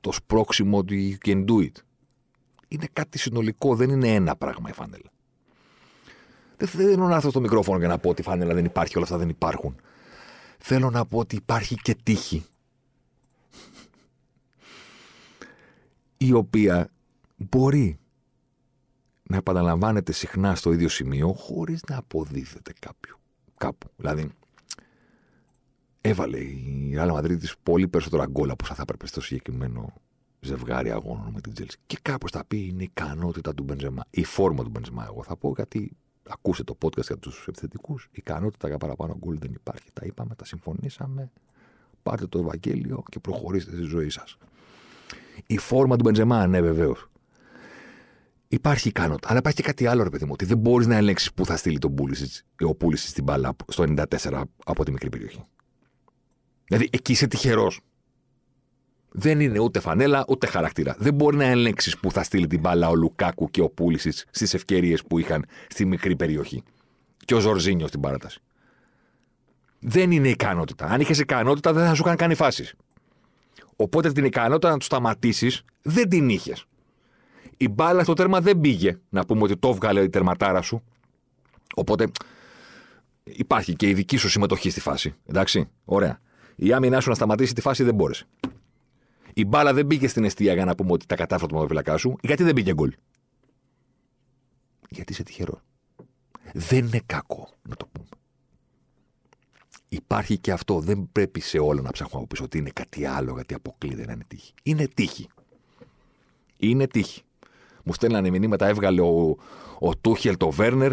Το σπρώξιμο ότι you can do it. Είναι κάτι συνολικό, δεν είναι ένα πράγμα η φανέλα. Δεν θέλω να έρθω στο μικρόφωνο για να πω ότι η φανέλα δεν υπάρχει, όλα αυτά δεν υπάρχουν. Θέλω να πω ότι υπάρχει και τύχη. η οποία μπορεί να επαναλαμβάνεται συχνά στο ίδιο σημείο χωρίς να αποδίδεται κάποιου, κάπου. Δηλαδή, έβαλε η Ράλα Μαδρίτη πολύ περισσότερα γκολ από όσα θα έπρεπε στο συγκεκριμένο ζευγάρι αγώνων με την Τσέλσι. Και κάπως θα πει είναι η ικανότητα του Μπενζεμά, η φόρμα του Μπενζεμά. Εγώ θα πω γιατί ακούσε το podcast για τους επιθετικούς. Η ικανότητα για παραπάνω γκολ δεν υπάρχει. Τα είπαμε, τα συμφωνήσαμε. Πάρτε το Ευαγγέλιο και προχωρήστε στη ζωή σας. Η φόρμα του Μπενζεμά, ναι, βεβαίως. Υπάρχει ικανότητα. Αλλά υπάρχει και κάτι άλλο, ρε παιδί μου, ότι δεν μπορείς να ελέγξεις πού θα στείλει τον Πούλισιτς, ο Πούλισιτς την μπάλα στο 94 από τη μικρή περιοχή. Δηλαδή εκεί είσαι τυχερός. Δεν είναι ούτε φανέλα ούτε χαρακτήρα. Δεν μπορεί να ελέγξεις πού θα στείλει την μπάλα ο Λουκάκου και ο Πούλησιτς στις ευκαιρίες που είχαν στη μικρή περιοχή. Και ο Ζορζίνιο στην παράταση. Δεν είναι ικανότητα. Αν είχες ικανότητα, δεν θα σου είχαν κάνει φάσεις. Οπότε την ικανότητα να τους σταματήσεις δεν την είχες. Η μπάλα στο τέρμα δεν πήγε. Να πούμε ότι το έβγαλε η τερματάρα σου. Οπότε υπάρχει και η δική σου συμμετοχή στη φάση. Εντάξει, ωραία. Η άμυνά σου να σταματήσει τη φάση δεν μπόρεσε. Η μπάλα δεν πήγε στην αιστεία για να πούμε ότι τα κατάφερα το μαγοφυλακά σου. Γιατί δεν πήγε γκολ; Γιατί είσαι τυχερό. Δεν είναι κακό να το πούμε. Υπάρχει και αυτό. Δεν πρέπει σε όλα να ψάχνουμε από πίσω ότι είναι κάτι άλλο γιατί αποκλείται να είναι τύχη. Είναι τύχη. Είναι τύχη. Μου στέλνανε μηνύματα, έβγαλε ο, ο Τούχελ το Βέρνερ.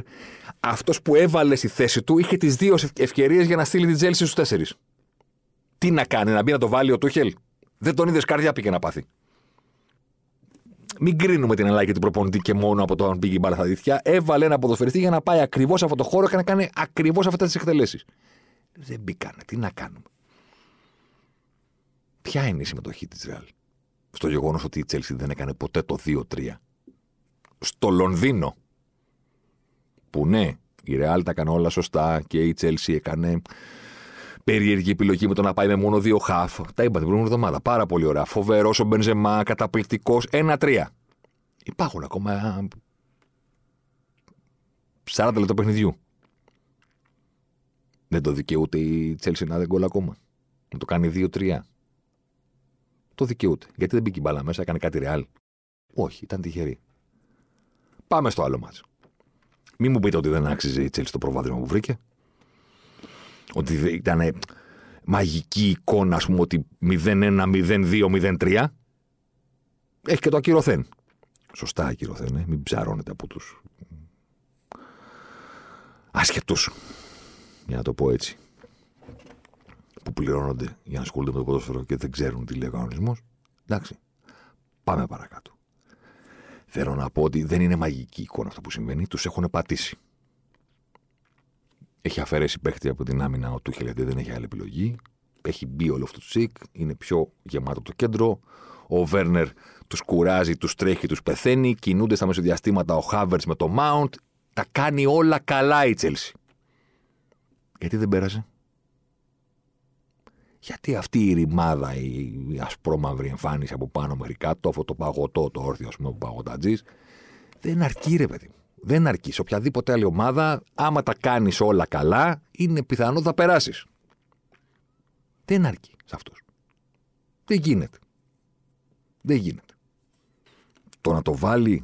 Αυτός που έβαλε στη θέση του είχε τις δύο ευκαιρίες για να στείλει την Τζέλση στους τέσσερις. Τι να κάνει, να μπει να το βάλει ο Τούχελ; Δεν τον είδες καρδιά πήγε να πάθει. Μην κρίνουμε την Ελλάδα και την προπονητή και μόνο από το αν πήγε η μπάλα στα δίθια. Έβαλε ένα ποδοσφαιριστή για να πάει ακριβώς σε αυτό το χώρο και να κάνει ακριβώς αυτές τις εκτελέσεις. Δεν μπήκανε. Τι να κάνουμε; Ποια είναι η συμμετοχή της Ρεάλ στο γεγονός ότι η Τσέλση δεν έκανε ποτέ το 2-3 στο Λονδίνο. Που ναι, η Ρεάλ τα έκανε όλα σωστά και η Τσέλση έκανε περίεργη επιλογή με το να πάει με μόνο δύο χαφ. Τα είπα την προηγούμενη εβδομάδα. Πάρα πολύ ωραία. Φοβερός ο Μπενζεμά, καταπληκτικός. Ένα-τρία. Υπάρχουν ακόμα 40 λεπτά παιχνιδιού. Δεν το δικαιούται η Τσέλση να δεν γκολ ακόμα. Να το κάνει 2-3. Το δικαιούται. Γιατί δεν μπήκε η μπάλα μέσα, έκανε κάτι ρεάλ. Όχι, ήταν τυχερή. Πάμε στο άλλο μάτσο. Μην μου πείτε ότι δεν άξιζε η Τσέλση το προβάδισμα που βρήκε. Ότι ήταν μαγική εικόνα, ας πούμε, ότι 0-1, 0-2, 0-3. Έχει και το ακυρωθέν. Σωστά ακυρωθέν, ε. μην ψαρώνετε από τους άσχετους. Για να το πω έτσι. Που πληρώνονται για να ασχολούνται με το ποδόσφαιρο και δεν ξέρουν τι λέει ο κανονισμός. Εντάξει. Πάμε παρακάτω. Θέλω να πω ότι δεν είναι μαγική εικόνα αυτό που συμβαίνει. Τους έχουν πατήσει. Έχει αφαιρέσει παίχτη από την άμυνα ο Τούχελ γιατί δεν έχει άλλη επιλογή. Έχει μπει όλο αυτό το τσικ. Είναι πιο γεμάτο το κέντρο. Ο Βέρνερ τους κουράζει, τους τρέχει, τους πεθαίνει. Κινούνται στα μεσοδιαστήματα ο Χάβερτς με το Mount. Τα κάνει όλα καλά η Τσέλση. Γιατί δεν πέρασε; Γιατί αυτή η ρημάδα, η ασπρόμαυρη εμφάνιση από πάνω μέχρι κάτω, αυτό το παγωτό, το όρθιο, ας πούμε, που παγωτατζή, δεν αρκεί, ρε παιδί Δεν αρκεί. Σε οποιαδήποτε άλλη ομάδα, άμα τα κάνεις όλα καλά, είναι πιθανό θα περάσεις. Δεν αρκεί σε αυτούς. Δεν γίνεται. Δεν γίνεται. Το να το βάλει,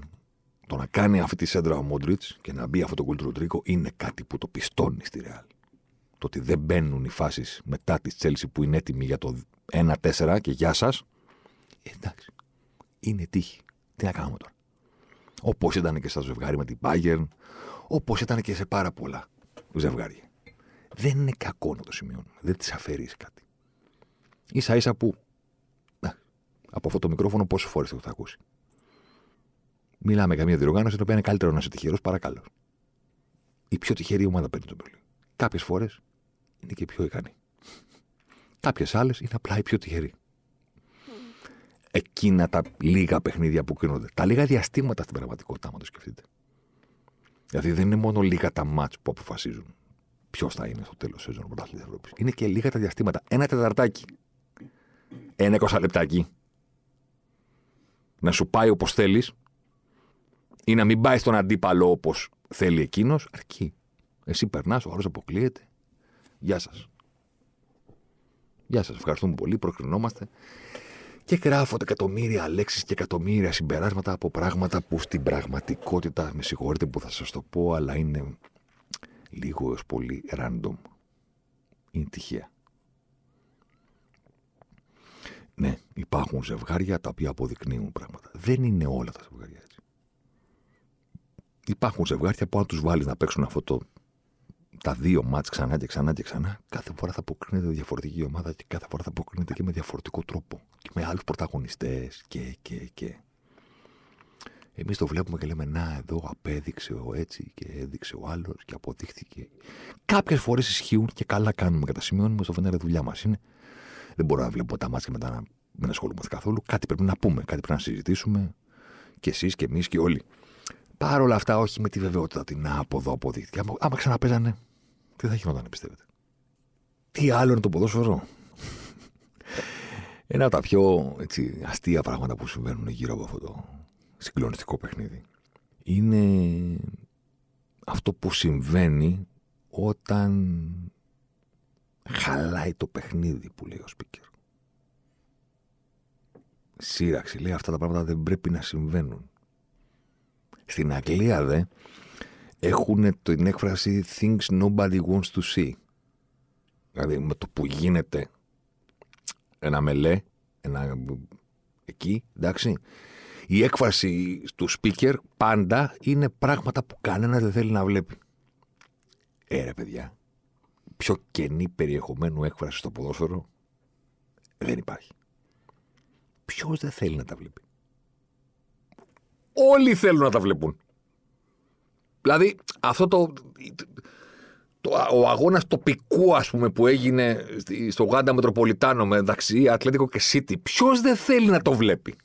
το να κάνει αυτή τη σέντρα ο Μόντριτς και να μπει αυτό το κουλτροτρίκο είναι κάτι που το πιστώνει στη Ρεάλ. Το ότι δεν μπαίνουν οι φάσεις μετά τη Τσέλση που είναι έτοιμη για το 1-4 και γεια σας. εντάξει. Είναι τύχη. Τι να κάνουμε τώρα. Όπως ήταν και στα ζευγάρι με την Bayern, όπως ήταν και σε πάρα πολλά ζευγάρια. Δεν είναι κακό να το σημειώνουμε. Δεν της αφαιρείς κάτι. σα ίσα που. από αυτό το μικρόφωνο πόσες φορές το έχω ακούσει. Μιλάμε για μια διοργάνωση την οποία είναι καλύτερο να είσαι τυχερός, παρακαλώ. Η πιο τυχερή ομάδα παίρνει τον Μπερλίν. Κάποιες φορές είναι και πιο ικανή. Κάποιες άλλες είναι απλά οι πιο τυχεροί. Εκείνα τα λίγα παιχνίδια που κρίνονται. Τα λίγα διαστήματα στην πραγματικότητα, άμα το σκεφτείτε. Δηλαδή δεν είναι μόνο λίγα τα μάτς που αποφασίζουν ποιος θα είναι στο τέλος της σεζόν πρωτάθλητη Ευρώπης. Είναι και λίγα τα διαστήματα. Ένα τεταρτάκι. Ένα εικοσαλεπτάκι. Να σου πάει όπως θέλεις ή να μην πάει στον αντίπαλο όπως θέλει εκείνος, αρκεί. Εσύ περνάς, ο άλλος αποκλείεται. Γεια σας. Γεια σας. Ευχαριστούμε πολύ. Προκρινόμαστε. Και γράφονται εκατομμύρια λέξεις και εκατομμύρια συμπεράσματα από πράγματα που στην πραγματικότητα, με συγχωρείτε που θα σας το πω, αλλά είναι λίγο έως πολύ random. Είναι τυχαία. Ναι, υπάρχουν ζευγάρια τα οποία αποδεικνύουν πράγματα. Δεν είναι όλα τα ζευγάρια έτσι. Υπάρχουν ζευγάρια που αν τους βάλεις να παίξουν αυτό το τα δύο μάτς ξανά και ξανά και ξανά, κάθε φορά θα αποκρίνεται διαφορετική ομάδα και κάθε φορά θα αποκρίνεται και με διαφορετικό τρόπο. Και με άλλους πρωταγωνιστές και, και, και. Εμείς το βλέπουμε και λέμε Να, εδώ απέδειξε ο έτσι και έδειξε ο άλλος και αποδείχθηκε. Κάποιες φορές ισχύουν και καλά κάνουμε και τα σημειώνουμε στο φενέρε δουλειά μας. Είναι. Δεν μπορώ να βλέπω τα μάτια και μετά να μην ασχολούμαστε καθόλου. Κάτι πρέπει να πούμε, κάτι πρέπει να συζητήσουμε. Και εσείς και εμείς και όλοι. Παρ' όλα αυτά, όχι με τη βεβαιότητα ότι να από εδώ αποδείχθηκε. Άμα, άμα ξαναπέζανε, τι θα γινόταν, πιστεύετε; Τι άλλο είναι το ποδόσφαιρο; Ένα από τα πιο έτσι, αστεία πράγματα που συμβαίνουν γύρω από αυτό το συγκλονιστικό παιχνίδι. Είναι αυτό που συμβαίνει όταν χαλάει το παιχνίδι που λέει ο speaker. Σύραξη λέει αυτά τα πράγματα δεν πρέπει να συμβαίνουν. Στην Αγγλία δε έχουν την έκφραση things nobody wants to see. Δηλαδή με το που γίνεται ένα μελέ, ένα εκεί, εντάξει, η έκφραση του speaker πάντα είναι πράγματα που κανένας δεν θέλει να βλέπει. Ε, ρε παιδιά, πιο κενή περιεχομένου έκφραση στο ποδόσφαιρο δεν υπάρχει. Ποιος δεν θέλει να τα βλέπει; Όλοι θέλουν να τα βλέπουν. Δηλαδή, αυτό το, το ο αγώνας τοπικού, ας πούμε, που έγινε στο Γάντα Μετροπολιτάνο μεταξύ Ατλέτικο και City, ποιος δεν θέλει να το βλέπει;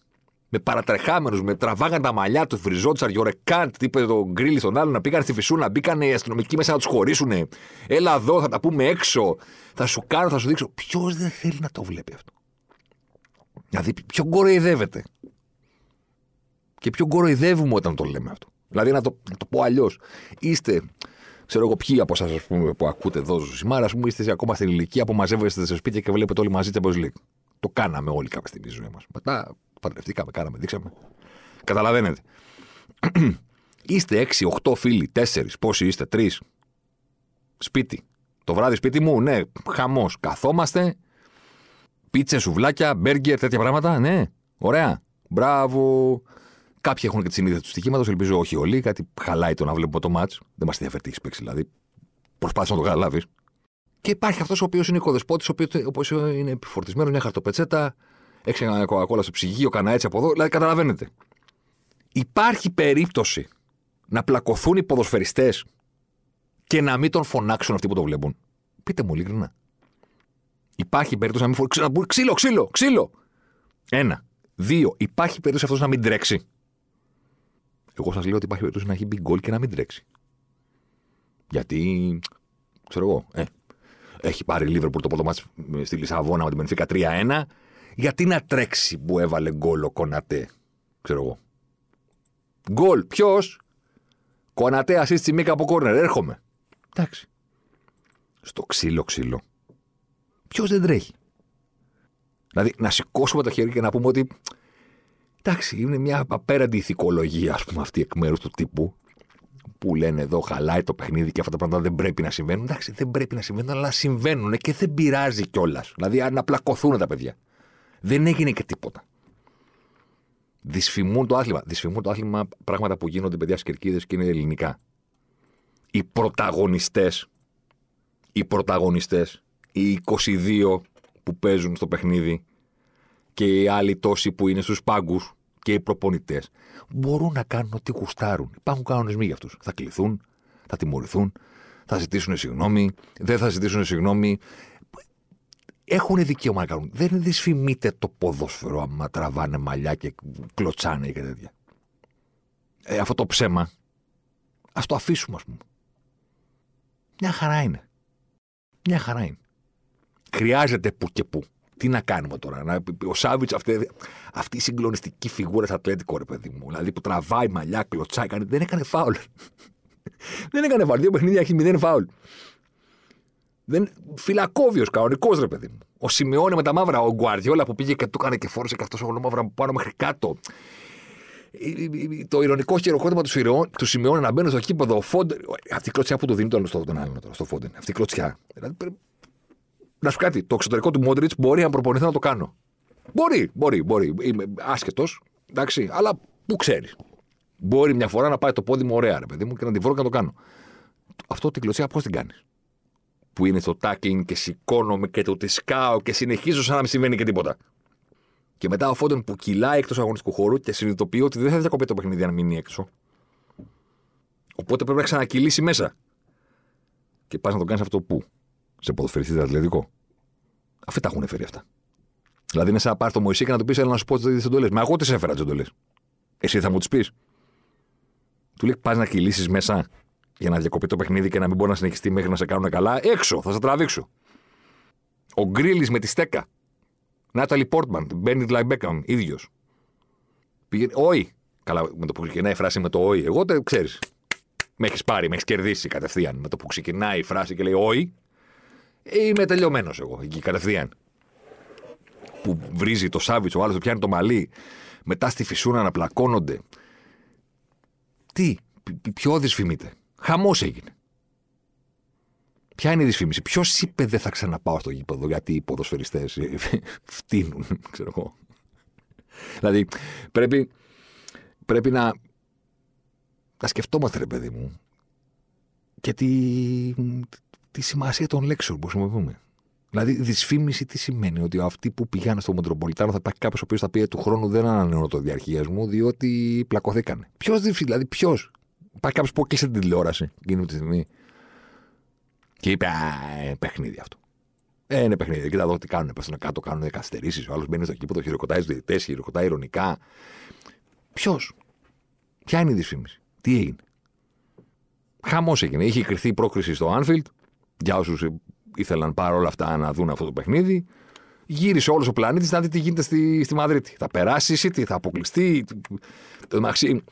Με παρατρεχάμενους, με τραβάγαν τα μαλλιά τους, φριζόντουσαν, γιορεκάντ, τι είπε το γκρίλι στον άλλον, να πήγαν στη φυσούνα, μπήκαν οι αστυνομικοί μέσα να τους χωρίσουν. Έλα εδώ, θα τα πούμε έξω, θα σου κάνω, θα σου δείξω. Ποιος δεν θέλει να το βλέπει αυτό; Δηλαδή, ποιο κοροϊδεύεται; Και ποιο κοροϊδεύουμε όταν το λέμε αυτό; Δηλαδή, να το, να το πω αλλιώς. Είστε, ξέρω εγώ, ποιοι από εσάς που ακούτε εδώ στο Σιμάρα, ας πούμε, είστε ακόμα στην ηλικία που μαζεύεστε σε σπίτια και βλέπετε όλοι μαζί Champions League. Το κάναμε όλοι κάποια στιγμή στη ζωή μας. Μετά Παντρευτήκαμε, κάναμε, δείξαμε. Καταλαβαίνετε. <clears throat> είστε 6-8 φίλοι, 4, πόσοι είστε, 3. Σπίτι. Το βράδυ σπίτι μου, ναι, χαμός. Καθόμαστε. Πίτσε, σουβλάκια, μπέργκερ, τέτοια πράγματα. Ναι, ωραία. Μπράβο. Κάποιοι έχουν και τη συνήθεια του στοιχήματος, ελπίζω όχι όλοι. Κάτι χαλάει το να βλέπουμε το μάτ. Δεν μας ενδιαφέρει τι έχεις παίξει δηλαδή. Προσπάθησε να το καταλάβεις. Και υπάρχει αυτός ο οποίος είναι οικοδεσπότη, ο οποίος είναι επιφορτισμένος μια χαρτοπετσέτα, έχει ένα κοκακόλα στο ψυγείο, κανένα έτσι από εδώ. Δηλαδή, καταλαβαίνετε. Υπάρχει περίπτωση να πλακωθούν οι ποδοσφαιριστές και να μην τον φωνάξουν αυτοί που το βλέπουν. Πείτε μου ειλικρινά. Υπάρχει περίπτωση να μην φωνάξουν. Ξύλο, ξύλο, ξύλο. Ένα. Δύο. Υπάρχει περίπτωση αυτός να μην τρέξει. Εγώ σας λέω ότι υπάρχει περίπτωση να έχει μπει γκολ και να μην τρέξει. Γιατί. ξέρω εγώ. Ε, έχει πάρει Λίβερπουλ το πρώτο μάτι στη Λισαβόνα με την Μενφίκα 3-1 γιατί να τρέξει που έβαλε γκολ ο Κονατέ. Ξέρω εγώ. Γκολ. Ποιος; Κονατέ, ασύ τσιμίκα από κόρνερ. Έρχομαι. Εντάξει. Στο ξύλο ξύλο. Ποιος δεν τρέχει; Δηλαδή να σηκώσουμε τα χέρια και να πούμε ότι. Εντάξει, είναι μια απέραντη ηθικολογία, ας πούμε, αυτή εκ μέρους του τύπου. Που λένε εδώ χαλάει το παιχνίδι και αυτά τα πράγματα δεν πρέπει να συμβαίνουν. Εντάξει, δεν πρέπει να συμβαίνουν, αλλά συμβαίνουν και δεν πειράζει κιόλας. Δηλαδή, αν απλακωθούν τα παιδιά. Δεν έγινε και τίποτα. Δυσφημούν το άθλημα. Δυσφημούν το άθλημα πράγματα που γίνονται παιδιά στις κερκίδες και είναι ελληνικά. Οι πρωταγωνιστές, οι πρωταγωνιστές, οι 22 που παίζουν στο παιχνίδι και οι άλλοι τόσοι που είναι στους πάγκους και οι προπονητές μπορούν να κάνουν ό,τι γουστάρουν. Υπάρχουν κανονισμοί για αυτούς. Θα κληθούν, θα τιμωρηθούν, θα ζητήσουν συγγνώμη, δεν θα ζητήσουν συγγνώμη. Έχουν δικαίωμα να κάνουν. Δεν δυσφημείται το ποδόσφαιρο άμα τραβάνε μαλλιά και κλωτσάνε και τέτοια. Ε, αυτό το ψέμα, ας το αφήσουμε, ας πούμε. Μια χαρά είναι. Μια χαρά είναι. Χρειάζεται που και που. Τι να κάνουμε τώρα. Να, ο Σάβιτ, αυτή, αυτή η συγκλονιστική φιγούρα της Ατλέτικο, ρε παιδί μου. Δηλαδή που τραβάει μαλλιά, κλωτσάει, κάνει, δεν έκανε φάουλ. <laughs> δεν έκανε φάουλ. Δύο παιχνίδια έχει μηδέν φάουλ. Δεν... Φυλακόβιος κανονικός ρε παιδί μου. Ο Σιμεώνε με τα μαύρα, ο Γκουαριόλα που πήγε και του έκανε και φόρησε και αυτός ο μαύρα από πάνω μέχρι κάτω. Το ηρωνικό χειροκρότημα του, του Σιμεώνε να μπαίνουν στο κήπεδο. Ο Φόντερ. Αυτή η κλωτσιά που του δίνει τον, στον άλλον τώρα, στο Φόντερ. Αυτή η κλωτσιά. Δηλαδή, να σου κάτι, το εξωτερικό του Μόντριτς μπορεί να προπονηθεί να το κάνω. Μπορεί, μπορεί, μπορεί. Είμαι άσχετος, εντάξει, αλλά πού ξέρει. Μπορεί μια φορά να πάει το πόδι μου ωραία, ρε παιδί μου, και να τη βρω και να το κάνω. Αυτό την κλωτσιά πώς την κάνεις; Που είναι στο τάκλινγκ και σηκώνομαι και το τη σκάω και συνεχίζω σαν να μην συμβαίνει και τίποτα. Και μετά ο Φόντεν που κυλάει εκτός αγωνιστικού χώρου και συνειδητοποιεί ότι δεν θα διακοπεί το παιχνίδι αν μείνει έξω. Οπότε πρέπει να ξανακυλήσει μέσα. Και πας να το κάνεις αυτό που; Σε ποδοσφαιριστή αθλητικό. Αυτοί τα έχουν φέρει αυτά. Δηλαδή είναι σαν να πάρεις το Μωυσή και να του πεις: Έλα να σου πω τις εντολές. Μα εγώ τις έφερα τις εντολές. Εσύ θα μου τις πεις. Του λέει: Πας να κυλήσεις μέσα για να διακοπεί το παιχνίδι και να μην μπορεί να συνεχιστεί μέχρι να σε κάνουν καλά. Έξω, θα σε τραβήξω. Ο Γκρίλι με τη στέκα. Νάταλι Πόρτμαν, Μπένι Λαϊμπέκαμ, ίδιος. Πήγαινε. Όχι. Καλά, με το που ξεκινάει η φράση με το Όχι. Εγώ δεν ξέρεις. Με έχεις πάρει, με έχεις κερδίσει κατευθείαν. Με το που ξεκινάει η φράση και λέει Όχι, Είμαι τελειωμένος εγώ εκεί κατευθείαν. Που βρίζει το Σάβιτς, ο άλλος πιάνει το μαλλί. Μετά στη φυσούνα να πλακώνονται. Τι, ποιο δυσφημείται. Χαμός έγινε. Ποια είναι η δυσφήμιση; Ποιος είπε δεν θα ξαναπάω στο γήπεδο γιατί οι ποδοσφαιριστές φτύνουν, <laughs> ξέρω εγώ. δηλαδή πρέπει, πρέπει να, να σκεφτόμαστε, ρε παιδί μου, και τι, τη σημασία των λέξεων που χρησιμοποιούμε. Δηλαδή, δυσφήμιση τι σημαίνει, ότι αυτοί που πηγαίνουν στο Μετροπολιτάνο θα υπάρχει κάποιος ο οποίος θα πει «Ε, του χρόνου δεν ανανεώνω το διαρχία μου, διότι πλακωθήκανε. Ποιος δηλαδή, ποιος; Υπάρχει κάποιος που έκλεισε την τηλεόραση εκείνη τη στιγμή και είπε Α, ε, παιχνίδι αυτό. Ε, είναι παιχνίδι. Κοίτα εδώ τι κάνουν. Πέφτουν κάτω, κάνουν καθυστερήσεις. Ο άλλος μπαίνει στο κήπο, το χειροκροτάει στους διαιτητές, χειροκροτάει ηρωνικά. Ποιος; Ποια είναι η δυσφήμιση; Τι έγινε; Χαμός έγινε. Είχε κρυθεί η πρόκριση στο Άνφιλτ για όσους ήθελαν παρόλα αυτά να δουν αυτό το παιχνίδι. Γύρισε όλος ο πλανήτης να δει τι γίνεται στη, στη Μαδρίτη. Θα περάσει η City, θα αποκλειστεί. Το μεταξύ,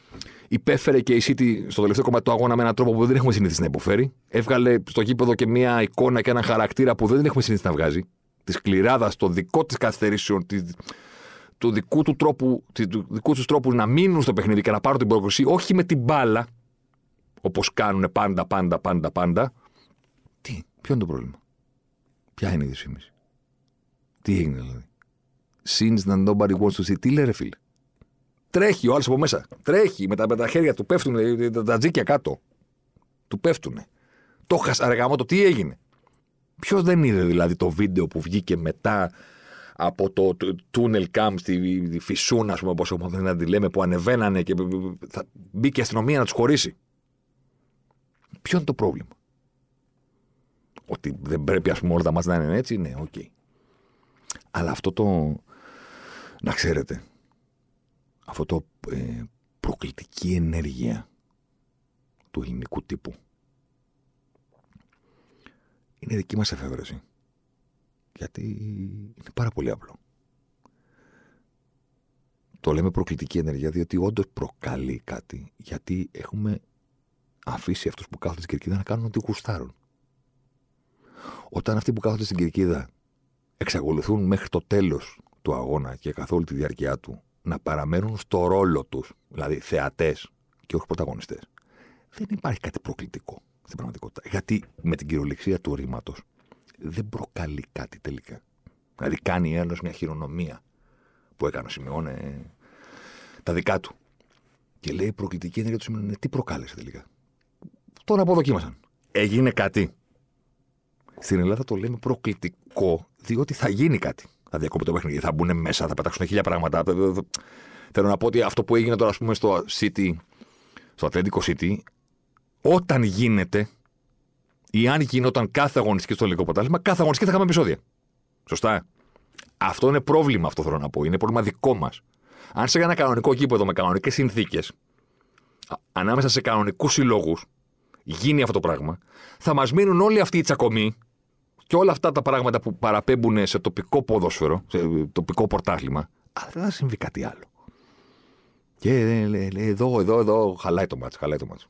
υπέφερε και η City στο τελευταίο κομμάτι του αγώνα με έναν τρόπο που δεν έχουμε συνηθίσει να υποφέρει. Έβγαλε στο γήπεδο και μια εικόνα και ένα χαρακτήρα που δεν έχουμε συνηθίσει να βγάζει. Της κληράδας, το δικό της καθυστερήσεων, του δικού του τρόπου, του δικού τους τρόπους να μείνουν στο παιχνίδι και να πάρουν την πρόκληση, όχι με την μπάλα, όπως κάνουν πάντα, πάντα, πάντα, πάντα, τι, ποιο είναι το πρόβλημα; Ποια είναι η δυσφήμιση; Τι έγινε δηλαδή; Scenes that nobody wants to see. Τι λέει ρε φίλε; Τρέχει ο άλλος από μέσα. Τρέχει με τα, με τα χέρια του πέφτουν τα, τα τζίκια κάτω. Του πέφτουν. Το χάσα ρε το τι έγινε; Ποιος δεν είδε δηλαδή το βίντεο που βγήκε μετά από το τούνελ καμπ στη Φυσούνα, ας πούμε, όπω να τη λέμε, που ανεβαίνανε και θα μπήκε η αστυνομία να τους χωρίσει. Ποιο είναι το πρόβλημα; Ότι δεν πρέπει ας πούμε όλα τα ματς να είναι έτσι, ναι, OK. Okay. Αλλά αυτό το, να ξέρετε, αυτό το ε, προκλητική ενέργεια του ελληνικού τύπου είναι δική μας εφεύρεση. Γιατί είναι πάρα πολύ απλό. Το λέμε προκλητική ενέργεια διότι όντως προκαλεί κάτι. Γιατί έχουμε αφήσει αυτούς που κάθονται στην κερκίδα να κάνουν ό,τι γουστάρουν. Όταν αυτοί που κάθονται στην κερκίδα εξακολουθούν μέχρι το τέλος του αγώνα και καθ' όλη τη διάρκεια του να παραμένουν στο ρόλο τους, δηλαδή θεατές και όχι πρωταγωνιστές, δεν υπάρχει κάτι προκλητικό στην πραγματικότητα. Γιατί με την κυριολεξία του ρήματος δεν προκαλεί κάτι τελικά. Δηλαδή κάνει ένας μια χειρονομία που έκανε ο Σιμεώνε τα δικά του. Και λέει η προκλητική ενέργεια του Σιμεώνε, τι προκάλεσε τελικά. Τον αποδοκίμασαν. Έγινε κάτι. Στην Ελλάδα το λέμε προκλητικό, διότι θα γίνει κάτι. Θα διακόπτει το παιχνίδι, θα μπουν μέσα, θα πετάξουν χίλια πράγματα. Θέλω να πω ότι αυτό που έγινε τώρα, ας πούμε, στο City, στο Atlético City, όταν γίνεται, ή αν γινόταν κάθε αγωνιστική στο ελληνικό ποτάλισμα, κάθε αγωνιστική θα είχαμε επεισόδια. Σωστά. Αυτό είναι πρόβλημα, αυτό θέλω να πω. Είναι πρόβλημα δικό μας. Αν σε ένα κανονικό γήπεδο με κανονικές συνθήκες, ανάμεσα σε κανονικούς συλλόγους, γίνει αυτό το πράγμα, θα μας μείνουν όλοι αυτοί οι τσακωμοί και όλα αυτά τα πράγματα που παραπέμπουν σε τοπικό ποδόσφαιρο, σε τοπικό πορτάθλημα, αλλά δεν θα συμβεί κάτι άλλο. Και λέει, εδώ, εδώ, εδώ, χαλάει το μάτσο, χαλάει το μάτσο.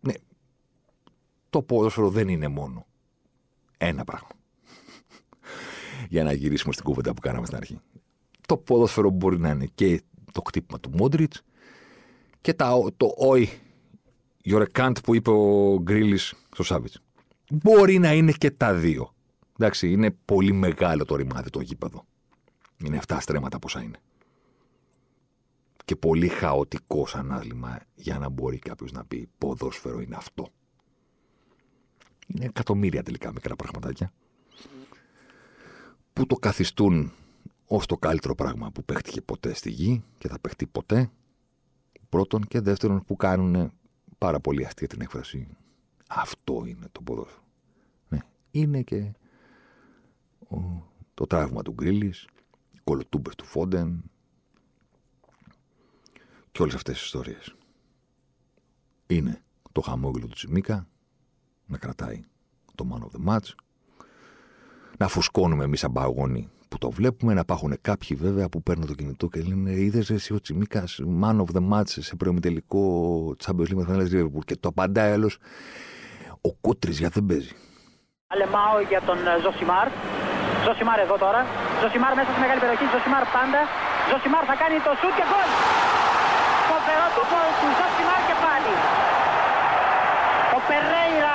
Ναι, το ποδόσφαιρο δεν είναι μόνο ένα πράγμα. <laughs> Για να γυρίσουμε στην κούβεντα που κάναμε στην αρχή. Το ποδόσφαιρο μπορεί να είναι και το κτύπημα του Μόντριτς και τα, το «Oi, you're a cunt» που είπε ο Γκρίλης στο Σάβιτ. Μπορεί να είναι και τα δύο. Εντάξει, είναι πολύ μεγάλο το ρημάδι το γήπεδο. Είναι 7 στρέμματα πόσα είναι. Και πολύ χαοτικό σαν άθλημα για να μπορεί κάποιος να πει ποδόσφαιρο είναι αυτό. Είναι εκατομμύρια τελικά μικρά πραγματάκια που το καθιστούν ως το καλύτερο πράγμα που παίχτηκε ποτέ στη γη και θα παίχτει ποτέ. Πρώτον και δεύτερον που κάνουν πάρα πολύ αστεία την έκφραση. Αυτό είναι το ποδόσφαιρο. Ναι. Είναι και ο, το τραύμα του Γκρίλης, οι κολοτούμπες του Φόντεν και όλες αυτές τις ιστορίες. Είναι το χαμόγελο του Τσιμίκα να κρατάει το man of the match, να φουσκώνουμε εμείς σαν παγόνοι που το βλέπουμε, να υπάρχουν κάποιοι βέβαια που παίρνουν το κινητό και λένε Είδες εσύ ο Τσιμίκας, man of the match σε προημιτελικό Champions League με Liverpool. Και το απαντάει άλλος, ο Κούτρι για δεν παίζει. Αλεμάω για τον Ζωσιμάρ. Ζωσιμάρ εδώ τώρα. Ζωσιμάρ μέσα στη μεγάλη περιοχή. Ζωσιμάρ πάντα. Ζωσιμάρ θα κάνει το σουτ και γκολ. Φοβερό το γκολ του Ζωσιμάρ και πάλι. Ο Περέιρα